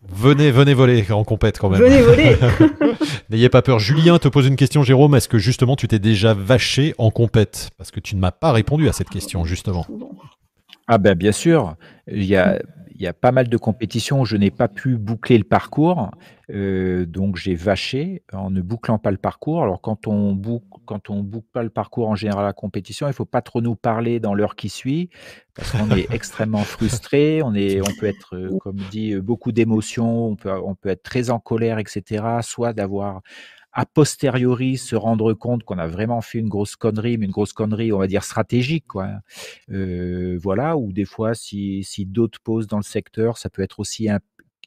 Venez, venez voler en compète quand même. Venez voler. N'ayez pas peur. Julien te pose une question, Jérôme. Est-ce que justement tu t'es déjà vaché en compète? Parce que tu ne m'as pas répondu à cette question, justement. Ah ben bien sûr. Il y a, il y a pas mal de compétitions où je n'ai pas pu boucler le parcours, euh, donc j'ai vaché en ne bouclant pas le parcours. Alors quand on boucle, quand on boucle pas le parcours en général à la compétition, il faut pas trop nous parler dans l'heure qui suit parce qu'on est extrêmement frustré, on est, on peut être, euh, comme dit, euh, beaucoup d'émotions, on peut, on peut être très en colère, etc. Soit d'avoir a posteriori se rendre compte qu'on a vraiment fait une grosse connerie, mais une grosse connerie, on va dire stratégique, quoi. Euh, voilà, ou des fois, si, si d'autres posent dans le secteur, ça peut être aussi un,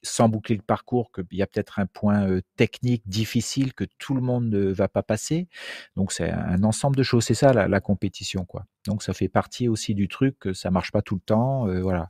sans boucler le parcours qu'il y a peut-être un point technique difficile que tout le monde ne va pas passer. Donc c'est un ensemble de choses. C'est ça la, la, compétition, quoi. Donc ça fait partie aussi du truc que ça marche pas tout le temps. voilà.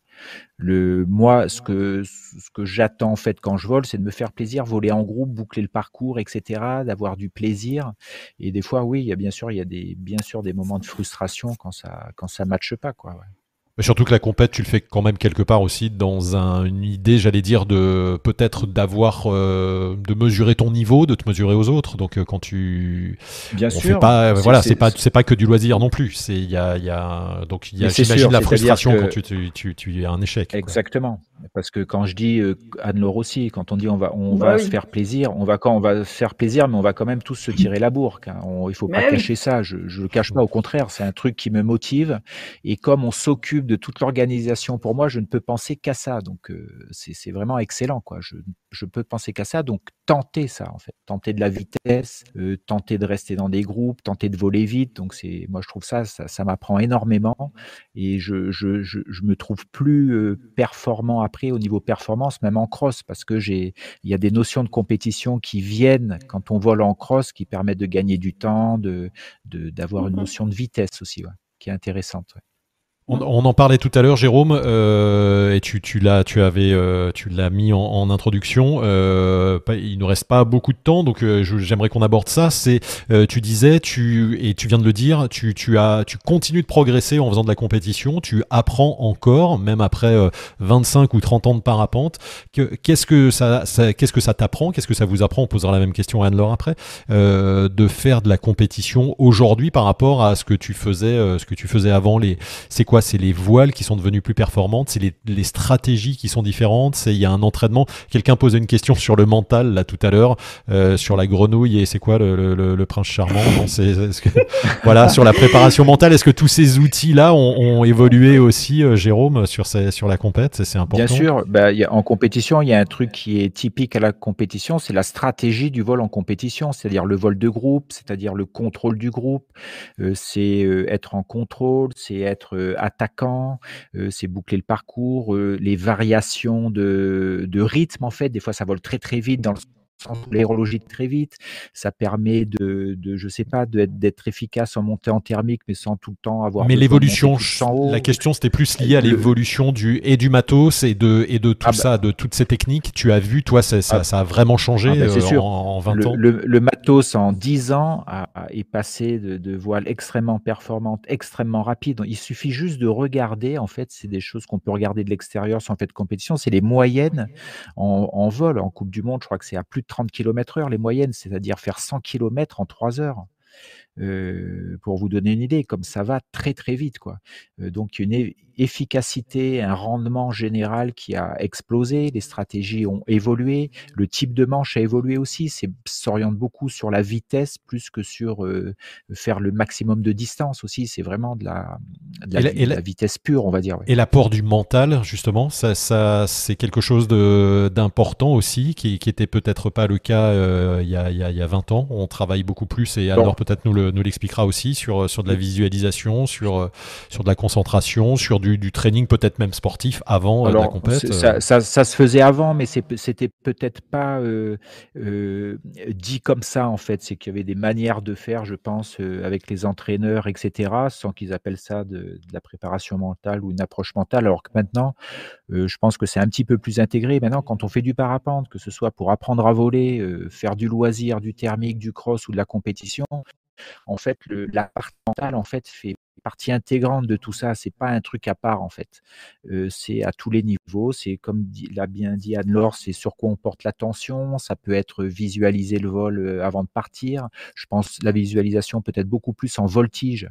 Le moi, ce que ce que j'attends en fait quand je vole, c'est de me faire plaisir, voler en groupe, boucler le parcours, etc., d'avoir du plaisir. Et des fois, oui, il y a bien sûr, il y a des bien sûr des moments de frustration quand ça quand ça matche pas, quoi. Ouais surtout que la compète, tu le fais quand même quelque part aussi dans une idée, j'allais dire, de peut-être d'avoir, euh, de mesurer ton niveau, de te mesurer aux autres. Donc euh, quand tu, bien sûr, pas, voilà, c'est pas, c'est pas que du loisir non plus. C'est il y a, y a, donc il y a, j'imagine la frustration quand tu, tu, tu, tu as un échec. Exactement. Parce que quand je dis euh, Anne-Laure aussi, quand on dit on va, on bah va se faire plaisir, on va quand on va se faire plaisir, mais on va quand même tous se tirer la bourre. Hein. On, il faut pas cacher ça. Je, je le cache pas. Au contraire, c'est un truc qui me motive. Et comme on s'occupe de toute l'organisation pour moi, je ne peux penser qu'à ça. Donc euh, c'est vraiment excellent, quoi. Je, je peux penser qu'à ça. Donc tenter ça, en fait, tenter de la vitesse, euh, tenter de rester dans des groupes, tenter de voler vite. Donc c'est, moi je trouve ça, ça, ça m'apprend énormément. Et je, je, je, je, me trouve plus euh, performant après au niveau performance, même en cross, parce que j'ai, il y a des notions de compétition qui viennent quand on vole en cross, qui permettent de gagner du temps, de, d'avoir une mmh notion de vitesse aussi, qui est intéressante. On, en parlait tout à l'heure, Jérôme, euh, et tu, tu l'as, tu avais, euh, tu l'as mis en, introduction. Euh, il ne reste pas beaucoup de temps, donc j'aimerais qu'on aborde ça. C'est, tu disais, tu et tu viens de le dire, tu, tu as, tu continues de progresser en faisant de la compétition. Tu apprends encore, même après 25 ou 30 ans de parapente. qu'est-ce que ça, qu'est-ce que ça t'apprend? Qu'est-ce que ça vous apprend? On posera la même question à Anne-Laure après. de faire de la compétition aujourd'hui par rapport à ce que tu faisais, ce que tu faisais avant. Les, c'est quoi c'est les voiles qui sont devenues plus performantes, c'est les, stratégies qui sont différentes, il y a un entraînement. Quelqu'un posait une question sur le mental là tout à l'heure, euh, sur la grenouille et c'est quoi le, prince charmant? Voilà, sur la préparation mentale, est-ce que tous ces outils là ont, évolué aussi, euh, Jérôme, sur, sur la compète? C'est important. Bien sûr, bah, en compétition, il y a un truc qui est typique à la compétition, c'est la stratégie du vol en compétition, c'est-à-dire le vol de groupe, c'est-à-dire le contrôle du groupe, euh, c'est être en contrôle, c'est être attaquant, c'est boucler le parcours, les variations de, de rythme en fait. Des fois, ça vole très très vite dans le l'aérologie très vite. Ça permet de, de je sais pas, d'être efficace en montée en thermique, mais sans tout le temps avoir. Mais l'évolution, la question c'était plus lié à l'évolution du et du matos et de et de tout ah bah ça, de toutes ces techniques. Tu as vu, toi, ça, ça, ah. a vraiment changé ah bah, euh, En, 20 ans. Le, matos en 10 ans est passé de, de voiles extrêmement performantes, extrêmement rapides. Il suffit juste de regarder. En fait, c'est des choses qu'on peut regarder de l'extérieur sans fait de compétition. C'est les moyennes en, en vol en Coupe du Monde. Je crois que c'est à plus 30 km heure les moyennes, c'est-à-dire faire 100 km en 3 heures. Euh, pour vous donner une idée, comme ça va très très vite. Quoi. Euh, donc une efficacité, un rendement général qui a explosé, les stratégies ont évolué, le type de manche a évolué aussi, c'est s'oriente beaucoup sur la vitesse plus que sur euh, faire le maximum de distance aussi, c'est vraiment de la, la, vitesse pure, on va dire. Et l'apport du mental, justement, ça, ça c'est quelque chose d'important aussi, qui, qui était peut-être pas le cas il, y a, il, y a, 20 ans, on travaille beaucoup plus, et alors peut-être nous le nous l'expliquera aussi sur, sur de la visualisation, sur, sur de la concentration, sur du, du training peut-être même sportif avant euh, la compétition. Ça, ça, ça, se faisait avant, mais c'était peut-être pas euh, euh, dit comme ça en fait. C'est qu'il y avait des manières de faire, je pense, avec les entraîneurs, etc., sans qu'ils appellent ça de, de, la préparation mentale ou une approche mentale. Alors que maintenant, je pense que c'est un petit peu plus intégré. Maintenant, quand on fait du parapente, que ce soit pour apprendre à voler, faire du loisir, du thermique, du cross ou de la compétition, en fait, le, la partie mentale, en fait, fait partie intégrante de tout ça. C'est pas un truc à part, en fait. Euh, c'est à tous les niveaux. C'est comme l'a bien dit Anne-Laure, c'est sur quoi on porte l'attention. Ça peut être visualiser le vol euh, avant de partir. Je pense la visualisation peut être beaucoup plus en voltige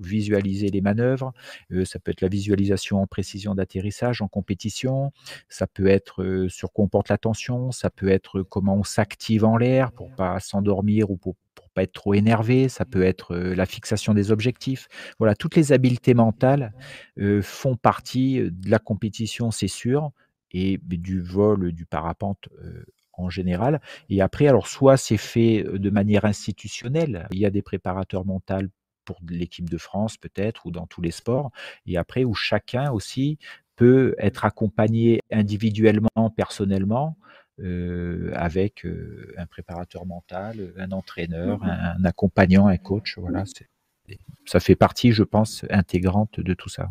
visualiser les manœuvres, euh, ça peut être la visualisation en précision d'atterrissage, en compétition, ça peut être sur quoi on porte l'attention, ça peut être comment on s'active en l'air pour pas s'endormir ou pour pas être trop énervé, ça peut être la fixation des objectifs. Voilà, toutes les habiletés mentales font partie de la compétition, c'est sûr, et du vol, du parapente en général. Et après, alors soit c'est fait de manière institutionnelle, il y a des préparateurs mentaux pour l'équipe de France peut-être ou dans tous les sports et après où chacun aussi peut être accompagné individuellement, personnellement, euh, avec euh, un préparateur mental, un entraîneur, mmh un, accompagnant, un coach. Voilà, ça fait partie, je pense, intégrante de tout ça.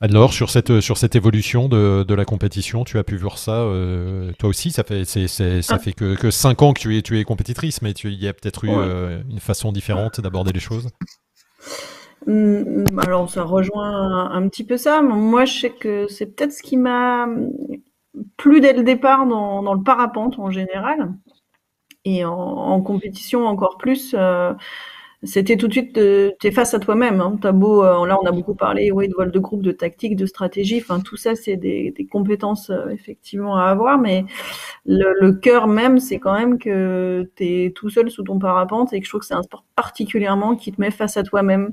Alors, sur cette, sur cette évolution de, de la compétition, tu as pu voir ça euh, toi aussi Ça fait, ça ah. fait que, que 5 ans que tu es, tu es compétitrice, mais tu, il y a peut-être eu une façon différente d'aborder les choses? Mmh, alors, ça rejoint un, petit peu ça. Moi, je sais que c'est peut-être ce qui m'a plus dès le départ dans, le parapente en général. Et en, compétition encore plus, euh, c'était tout de suite, euh, tu es face à toi-même. Hein. beau, euh, là on a beaucoup parlé de vol de groupe, de tactique, de stratégie, enfin tout ça c'est des, des, compétences effectivement à avoir, mais le, le cœur même c'est quand même que tu es tout seul sous ton parapente et que je trouve que c'est un sport particulièrement qui te met face à toi-même.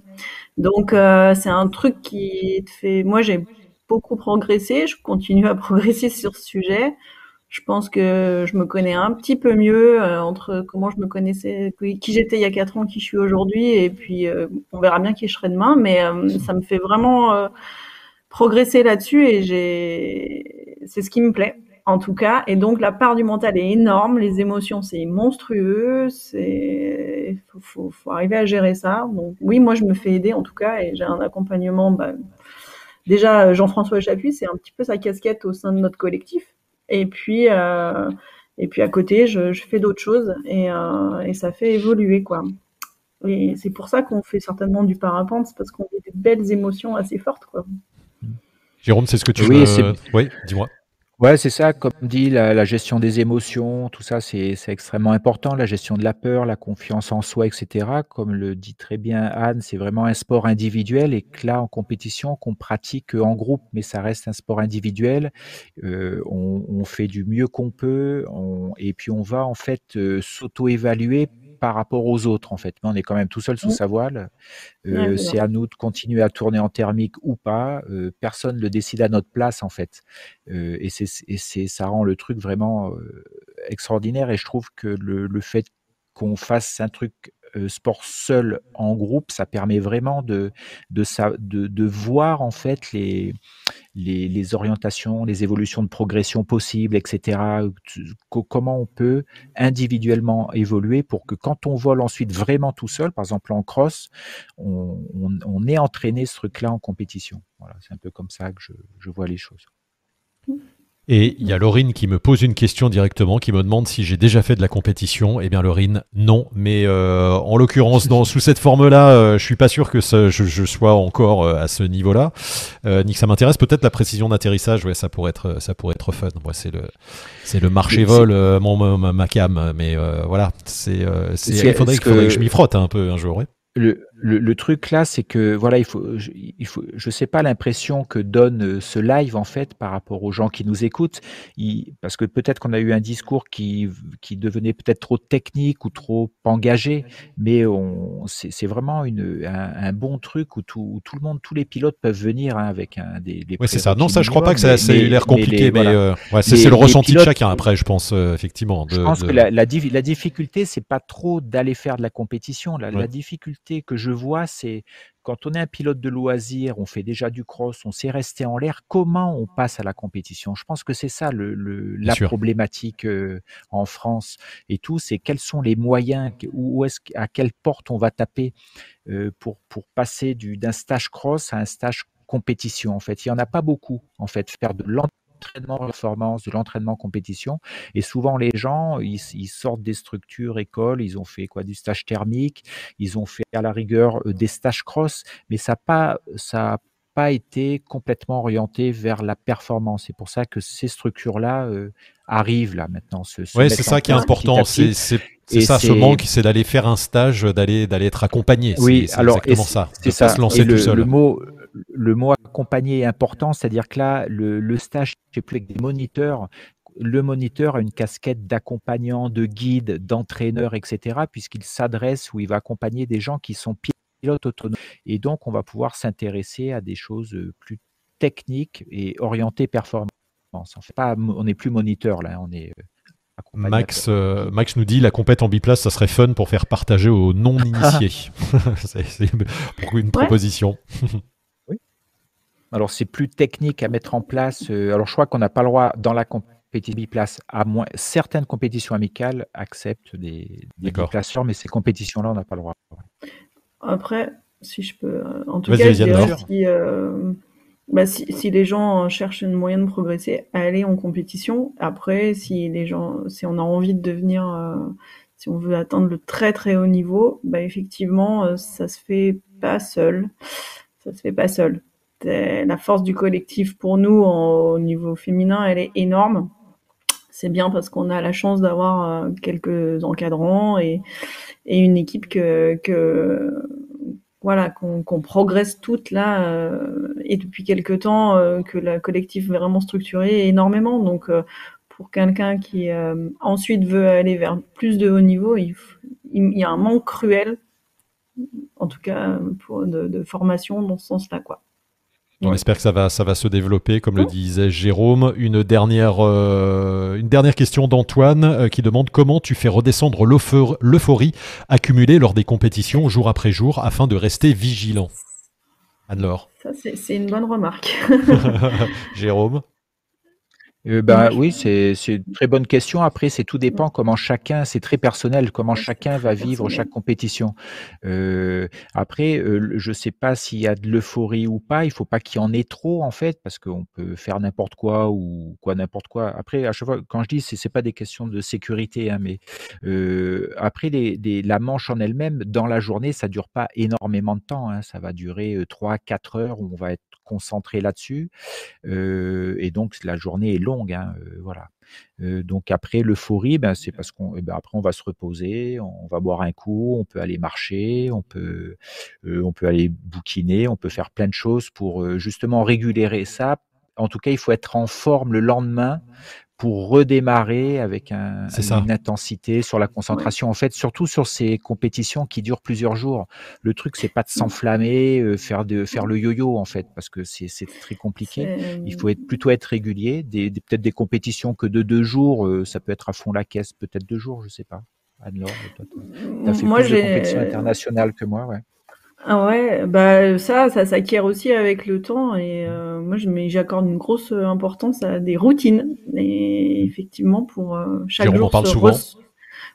Donc c'est un truc qui te fait... Moi j'ai beaucoup progressé. Je continue à progresser sur ce sujet. Je pense que je me connais un petit peu mieux euh, entre comment je me connaissais, qui j'étais il y a quatre ans, qui je suis aujourd'hui, et puis euh, on verra bien qui je serai demain. Mais euh, ça me fait vraiment progresser là-dessus, et c'est ce qui me plaît en tout cas. Et donc la part du mental est énorme, les émotions c'est monstrueux, c'est faut, faut, arriver à gérer ça. Donc oui, moi je me fais aider en tout cas, et j'ai un accompagnement. Bah, déjà euh, Jean-François Chapuis, c'est un petit peu sa casquette au sein de notre collectif. Et puis, euh, et puis à côté, je, fais d'autres choses euh, et, ça fait évoluer quoi. Et c'est pour ça qu'on fait certainement du parapente, c'est parce qu'on a des belles émotions assez fortes quoi. Jérôme, c'est ce que tu oui, veux... Oui, dis-moi. Ouais, c'est ça, comme dit, la, gestion des émotions, tout ça, c'est extrêmement important. La gestion de la peur, la confiance en soi, etc. Comme le dit très bien Anne, c'est vraiment un sport individuel et que là, en compétition, qu'on pratique en groupe, mais ça reste un sport individuel. Euh, on, fait du mieux qu'on peut et puis on va en fait euh, s'auto-évaluer par rapport aux autres en fait. Mais on est quand même tout seul sous mmh. sa voile. Euh, c'est à nous de continuer à tourner en thermique ou pas. Euh, personne ne le décide à notre place en fait. Euh, et c'est ça rend le truc vraiment extraordinaire. Et je trouve que le, le fait qu'on fasse un truc sport seul en groupe, ça permet vraiment de, voir en fait les, orientations, les évolutions de progression possibles, etc. Comment on peut individuellement évoluer pour que quand on vole ensuite vraiment tout seul, par exemple en cross, on, ait entraîné ce truc-là en compétition. Voilà, c'est un peu comme ça que je, je vois les choses. Et il y a Laurine qui me pose une question directement, qui me demande si j'ai déjà fait de la compétition. Eh bien, Laurine, non. Mais euh, en l'occurrence, sous cette forme-là, euh, je suis pas sûr que je, sois encore euh, à ce niveau-là. ni que ça m'intéresse. Peut-être la précision d'atterrissage, ouais, ça pourrait être, ça pourrait être fun. c'est le, c'est le marché vol, mon, ma, cam. Mais voilà, c'est, il faudrait, que... je m'y frotte un peu un jour. Le, le, le, truc là, c'est que voilà, il faut, je, il faut, je sais pas l'impression que donne euh, ce live en fait par rapport aux gens qui nous écoutent, il, parce que peut-être qu'on a eu un discours qui, qui devenait peut-être trop technique ou trop engagé, mais on, c'est, vraiment une, un, bon truc où tout, où tout, le monde, tous les pilotes peuvent venir hein, avec un des. des c'est ça. Non, ça, je crois pas que ça, c'est l'air compliqué, mais, euh, ouais, c'est, le ressenti de chacun après, je pense euh, effectivement. De, je pense que la, la, la difficulté, c'est pas trop d'aller faire de la compétition. La, la difficulté que je vois, c'est quand on est un pilote de loisir, on fait déjà du cross, on sait rester en l'air, comment on passe à la compétition? Je pense que c'est ça le, la problématique en France et tout, c'est quels sont les moyens, où est-ce, à quelle porte on va taper pour, pour passer d'un stage cross à un stage compétition. En fait, il y en a pas beaucoup. En fait, faire de l'entraînement performance, de l'entraînement compétition. Et souvent, les gens, ils, sortent des structures écoles, ils ont fait quoi du stage thermique, ils ont fait à la rigueur euh, des stages cross, mais ça n'a pas, ça pas été complètement orienté vers la performance. C'est pour ça que ces structures-là euh, arrivent là maintenant. Oui, c'est ça qui est important. C'est ça, ce manque, c'est d'aller faire un stage, d'aller d'aller être accompagné. Oui, alors exactement ça. C'est ça. Se lancer tout seul. Le mot, le mot accompagné est important, c'est-à-dire que là, le, stage, je sais plus avec des moniteurs, le moniteur a une casquette d'accompagnant, de guide, d'entraîneur, etc., puisqu'il s'adresse ou il va accompagner des gens qui sont pilotes autonomes. Et donc, on va pouvoir s'intéresser à des choses plus techniques et orientées performance. On n'est plus moniteur là, on est euh, Max, euh, Max nous dit la compète en biplace, ça serait fun pour faire partager aux non-initiés. c'est une proposition. Alors, c'est plus technique à mettre en place. Euh, alors, je crois qu'on n'a pas le droit dans la compétition biplace, à moins certaines compétitions amicales acceptent des, des biplaceurs, mais ces compétitions-là, on n'a pas le droit. Après, si je peux, euh, en tout cas, si, euh, bah, si, si, les gens cherchent une moyen de progresser, aller en compétition. Après, si les gens, si on a envie de devenir, si on veut atteindre le très très haut niveau, bah effectivement, ça se fait pas seul. Ça se fait pas seul la force du collectif pour nous au niveau féminin, elle est énorme. C'est bien parce qu'on a la chance d'avoir euh, quelques encadrants et, une équipe que, voilà qu'on progresse toutes là euh, et depuis quelques temps euh, que le collectif est vraiment structuré énormément. Donc pour quelqu'un qui ensuite veut aller vers plus de haut niveau, il, y a un manque cruel, en tout cas de, de formation dans ce sens-là quoi. On espère que ça va, ça va se développer, comme le disait Jérôme. Une dernière, euh, une dernière question d'Antoine euh, qui demande comment tu fais redescendre l'euphorie accumulée lors des compétitions jour après jour afin de rester vigilant? Anne-Laure. Ça, c'est une bonne remarque. Jérôme euh, bah, oui, c'est une très bonne question. Après, c'est tout dépend comment chacun, c'est très personnel, comment chacun va vivre chaque compétition. Euh, après, euh, je sais pas s'il y a de l'euphorie ou pas. Il faut pas qu'il y en ait trop en fait, parce qu'on peut faire n'importe quoi ou quoi n'importe quoi. Après, à chaque fois, quand je dis, c'est pas des questions de sécurité, hein, mais euh, après, les, les, la manche en elle-même, dans la journée, ça dure pas énormément de temps. Hein. Ça va durer 3-4 heures où on va être concentré là-dessus. et donc la journée est longue, hein, voilà. donc après l'euphorie, ben, c'est parce qu'on, eh ben, après on va se reposer, on va boire un coup, on peut aller marcher, on peut, on peut aller bouquiner, on peut faire plein de choses pour justement réguler ça. En tout cas, il faut être en forme le lendemain pour redémarrer avec un, une intensité sur la concentration. En fait, surtout sur ces compétitions qui durent plusieurs jours. Le truc, c'est pas de s'enflammer, euh, faire de faire le yo-yo en fait, parce que c'est très compliqué. Il faut être plutôt être régulier. Des, peut-être des compétitions que de deux jours, euh, ça peut être à fond la caisse, peut-être deux jours, je sais pas. Anne-Laure, tu as fait moi, plus de compétitions internationales que moi, ouais. Ah ouais, bah ça, ça s'acquiert aussi avec le temps et euh, moi je j'accorde une grosse importance à des routines et effectivement pour euh, chaque jour parle souvent.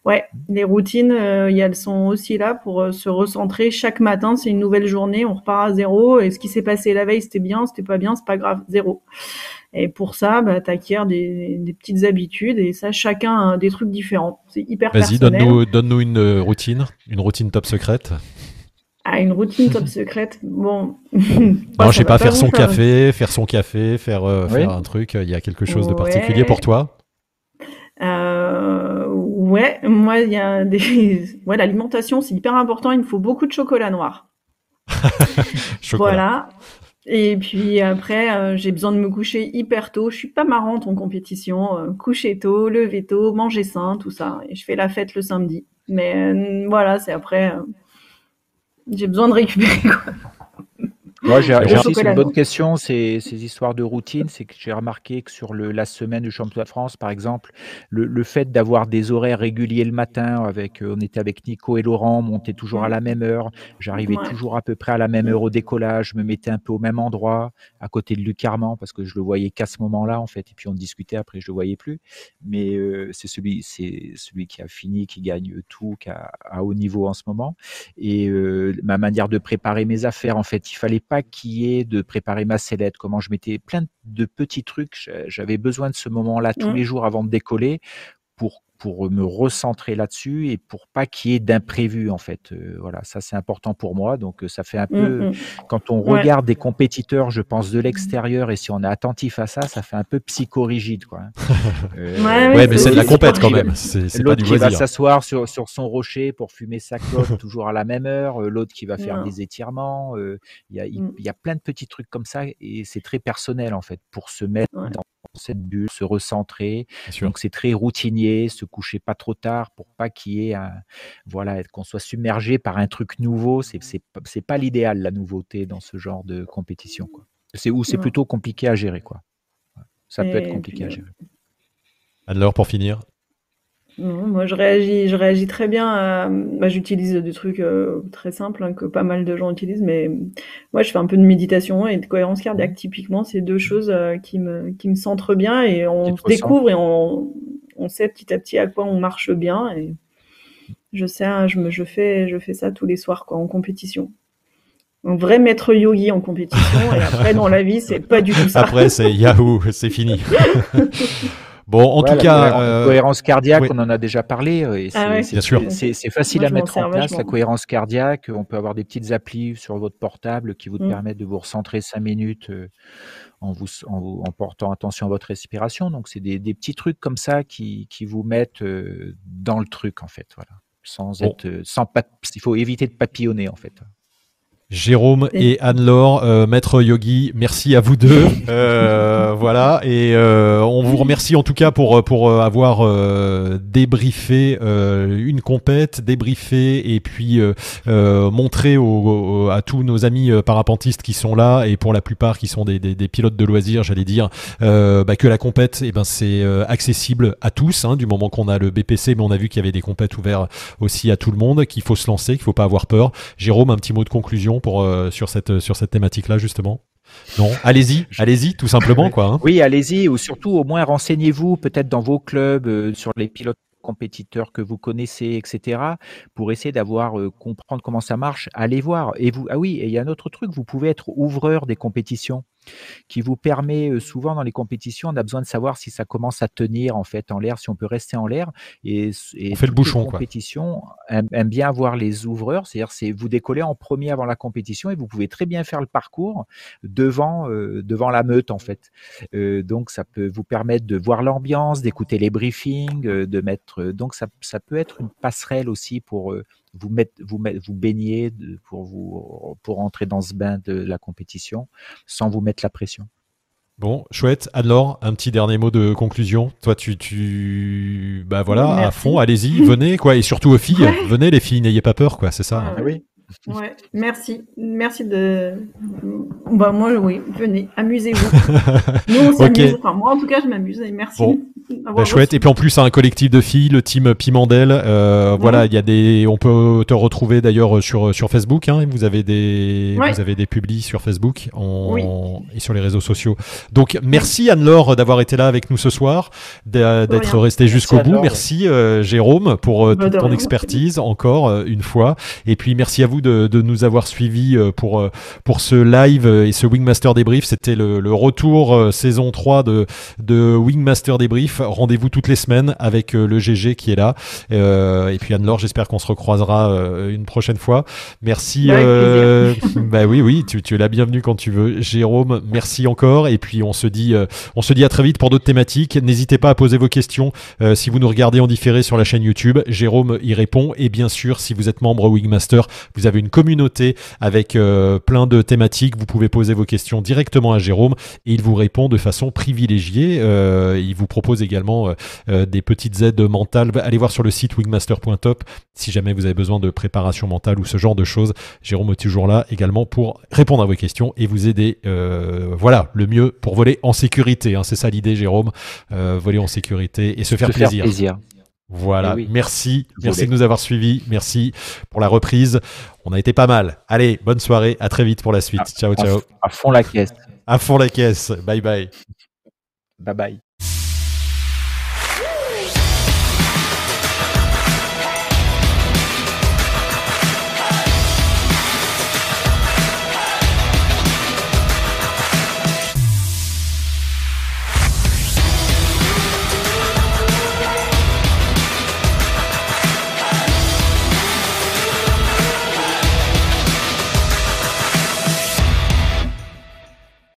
Ouais, les routines, euh, elles sont aussi là pour euh, se recentrer. Chaque matin, c'est une nouvelle journée, on repart à zéro. Et ce qui s'est passé la veille, c'était bien, c'était pas bien, c'est pas grave, zéro. Et pour ça, bah, t'acquiers des, des petites habitudes et ça, chacun a des trucs différents. C'est hyper Vas-y, donne-nous donne -nous une routine, une routine top secrète. Ah, une routine top secrète. Bon. non, je sais pas, faire son café, faire son café, faire, euh, faire un truc. Il y a quelque chose de particulier pour toi? Euh, Ouais, moi, il y a des. Ouais, l'alimentation, c'est hyper important. Il me faut beaucoup de chocolat noir. chocolat. Voilà. Et puis après, euh, j'ai besoin de me coucher hyper tôt. Je suis pas marrante en compétition. Euh, coucher tôt, lever tôt, manger sain, tout ça. Et je fais la fête le samedi. Mais voilà, c'est après. J'ai besoin de récupérer. Quoi. Moi, j'ai une bonne question, c'est ces histoires de routine. C'est que j'ai remarqué que sur le, la semaine du championnat de France, par exemple, le, le fait d'avoir des horaires réguliers le matin, avec, euh, on était avec Nico et Laurent, on montait toujours à la même heure. J'arrivais toujours à peu près à la même heure au décollage. Je me mettais un peu au même endroit, à côté de Luc Armand, parce que je le voyais qu'à ce moment-là, en fait. Et puis on discutait après, je le voyais plus. Mais euh, c'est celui, c'est celui qui a fini, qui gagne tout, qui a à haut niveau en ce moment. Et euh, ma manière de préparer mes affaires, en fait, il fallait pas qui est de préparer ma sellette, comment je mettais plein de petits trucs. J'avais besoin de ce moment-là tous mmh. les jours avant de décoller pour me recentrer là-dessus et pour pas qu'il y ait d'imprévu en fait. Euh, voilà, ça c'est important pour moi. Donc ça fait un mmh, peu, mmh. quand on regarde des compétiteurs, je pense de l'extérieur et si on est attentif à ça, ça fait un peu psychorigide quoi. Hein. Euh, ouais, mais c'est de la compète quand même. C'est pas du qui va s'asseoir sur, sur son rocher pour fumer sa clope toujours à la même heure. L'autre qui va faire des étirements. Il y, a, mmh. il y a plein de petits trucs comme ça et c'est très personnel en fait pour se mettre dans cette bulle, se recentrer. Donc c'est très routinier, se coucher pas trop tard pour pas qu'il y ait un, voilà, qu'on soit submergé par un truc nouveau. C'est c'est pas l'idéal la nouveauté dans ce genre de compétition. C'est où c'est plutôt compliqué à gérer quoi. Ça peut être compliqué à gérer. Alors pour finir. Non, moi je réagis, je réagis très bien. Bah, j'utilise des trucs euh, très simples hein, que pas mal de gens utilisent, mais moi je fais un peu de méditation et de cohérence cardiaque. Typiquement, c'est deux choses euh, qui me qui me centrent bien et on découvre et on, on sait petit à petit à quoi on marche bien. Et je sais, hein, je me je fais je fais ça tous les soirs quoi en compétition. Un vrai maître yogi en compétition et après dans la vie c'est pas du tout ça. Après c'est Yahoo, c'est fini. Bon, en tout cas, euh, cohérence cardiaque, on en a déjà parlé. Euh, ah c'est facile à mettre en place la cohérence cardiaque. On peut avoir des petites applis sur votre portable qui vous mm. permettent de vous recentrer cinq minutes euh, en vous, en, portant attention à votre respiration. Donc, c'est des, petits trucs comme ça qui, qui vous mettent dans le truc en fait. Voilà, sans être, sans il faut éviter de papillonner en fait. Jérôme et Anne-Laure, euh, Maître Yogi, merci à vous deux. Euh, voilà, et euh, on vous remercie en tout cas pour, pour avoir débriefé une compète, débriefé et puis montré à tous nos amis parapentistes qui sont là et pour la plupart qui sont des, des, pilotes de loisirs, j'allais dire, bah, que la compète, eh ben, c'est accessible à tous, hein, du moment qu'on a le BPC, mais on a vu qu'il y avait des compètes ouvertes aussi à tout le monde, qu'il faut se lancer, qu'il faut pas avoir peur. Jérôme, un petit mot de conclusion pour, euh, sur cette, sur cette thématique-là, justement? Non, allez-y, allez-y, tout simplement, quoi. Hein. Oui, allez-y, ou surtout, au moins, renseignez-vous peut-être dans vos clubs euh, sur les pilotes compétiteurs que vous connaissez, etc., pour essayer d'avoir euh, comprendre comment ça marche. Allez voir. Et vous, ah oui, et il y a un autre truc, vous pouvez être ouvreur des compétitions qui vous permet souvent dans les compétitions, on a besoin de savoir si ça commence à tenir en fait en l'air, si on peut rester en l'air. Et, et on fait le bouchon. Les compétitions aiment, bien avoir les ouvreurs, c'est-à-dire c'est vous décollez en premier avant la compétition et vous pouvez très bien faire le parcours devant devant la meute en fait. donc ça peut vous permettre de voir l'ambiance, d'écouter les briefings, de mettre donc ça, ça peut être une passerelle aussi pour vous, mettre, vous, vous baigner pour, vous, pour entrer dans ce bain de la compétition sans vous mettre la pression. Bon, chouette. Alors, un petit dernier mot de conclusion. Toi, tu, tu, bah voilà, à fond, allez-y, venez, quoi. Et surtout aux filles, venez les filles, n'ayez pas peur, quoi. C'est ça. Ah, oui. Ouais, merci. Merci de. Bah, moi, oui, venez, amusez-vous. Nous, on s'amuse. Enfin, moi, en tout cas, je m'amuse. Et merci. Bah, chouette. Et puis en plus, un collectif de filles, le team Pimandel. Euh, Voilà, il y a des. On peut te retrouver d'ailleurs sur sur Facebook. Hein, vous avez des vous avez des publis sur Facebook et sur les réseaux sociaux. Donc merci Anne-Laure d'avoir été là avec nous ce soir, d'être resté jusqu'au bout. Merci euh, Jérôme pour euh, bah, toute ton expertise encore euh, une fois. Et puis merci à vous de, de nous avoir suivis pour pour ce live et ce Wingmaster débrief. C'était le, le, retour saison 3 de de Wingmaster débrief Rendez-vous toutes les semaines avec euh, le GG qui est là. Euh, et puis Anne-Laure, j'espère qu'on se recroisera euh, une prochaine fois. Merci. bah oui, oui, tu, tu, es la bienvenue quand tu veux. Jérôme, merci encore. Et puis on se dit, on se dit à très vite pour d'autres thématiques. N'hésitez pas à poser vos questions si vous nous regardez en différé sur la chaîne YouTube. Jérôme y répond. Et bien sûr, si vous êtes membre Wingmaster, vous avez une communauté avec plein de thématiques. Vous pouvez poser vos questions directement à Jérôme et il vous répond de façon privilégiée. il vous propose également euh, euh, des petites aides mentales. Allez voir sur le site wingmaster.top si jamais vous avez besoin de préparation mentale ou ce genre de choses. Jérôme est toujours là également pour répondre à vos questions et vous aider. Euh, voilà, le mieux pour voler en sécurité. Hein. c'est ça l'idée, Jérôme. voler en sécurité et se faire plaisir. plaisir. Voilà, eh merci, merci de nous avoir suivis, merci pour la reprise. On a été pas mal. Allez, bonne soirée, à très vite pour la suite. ciao, ciao. À fond la caisse. À fond la caisse. Bye bye. Bye bye.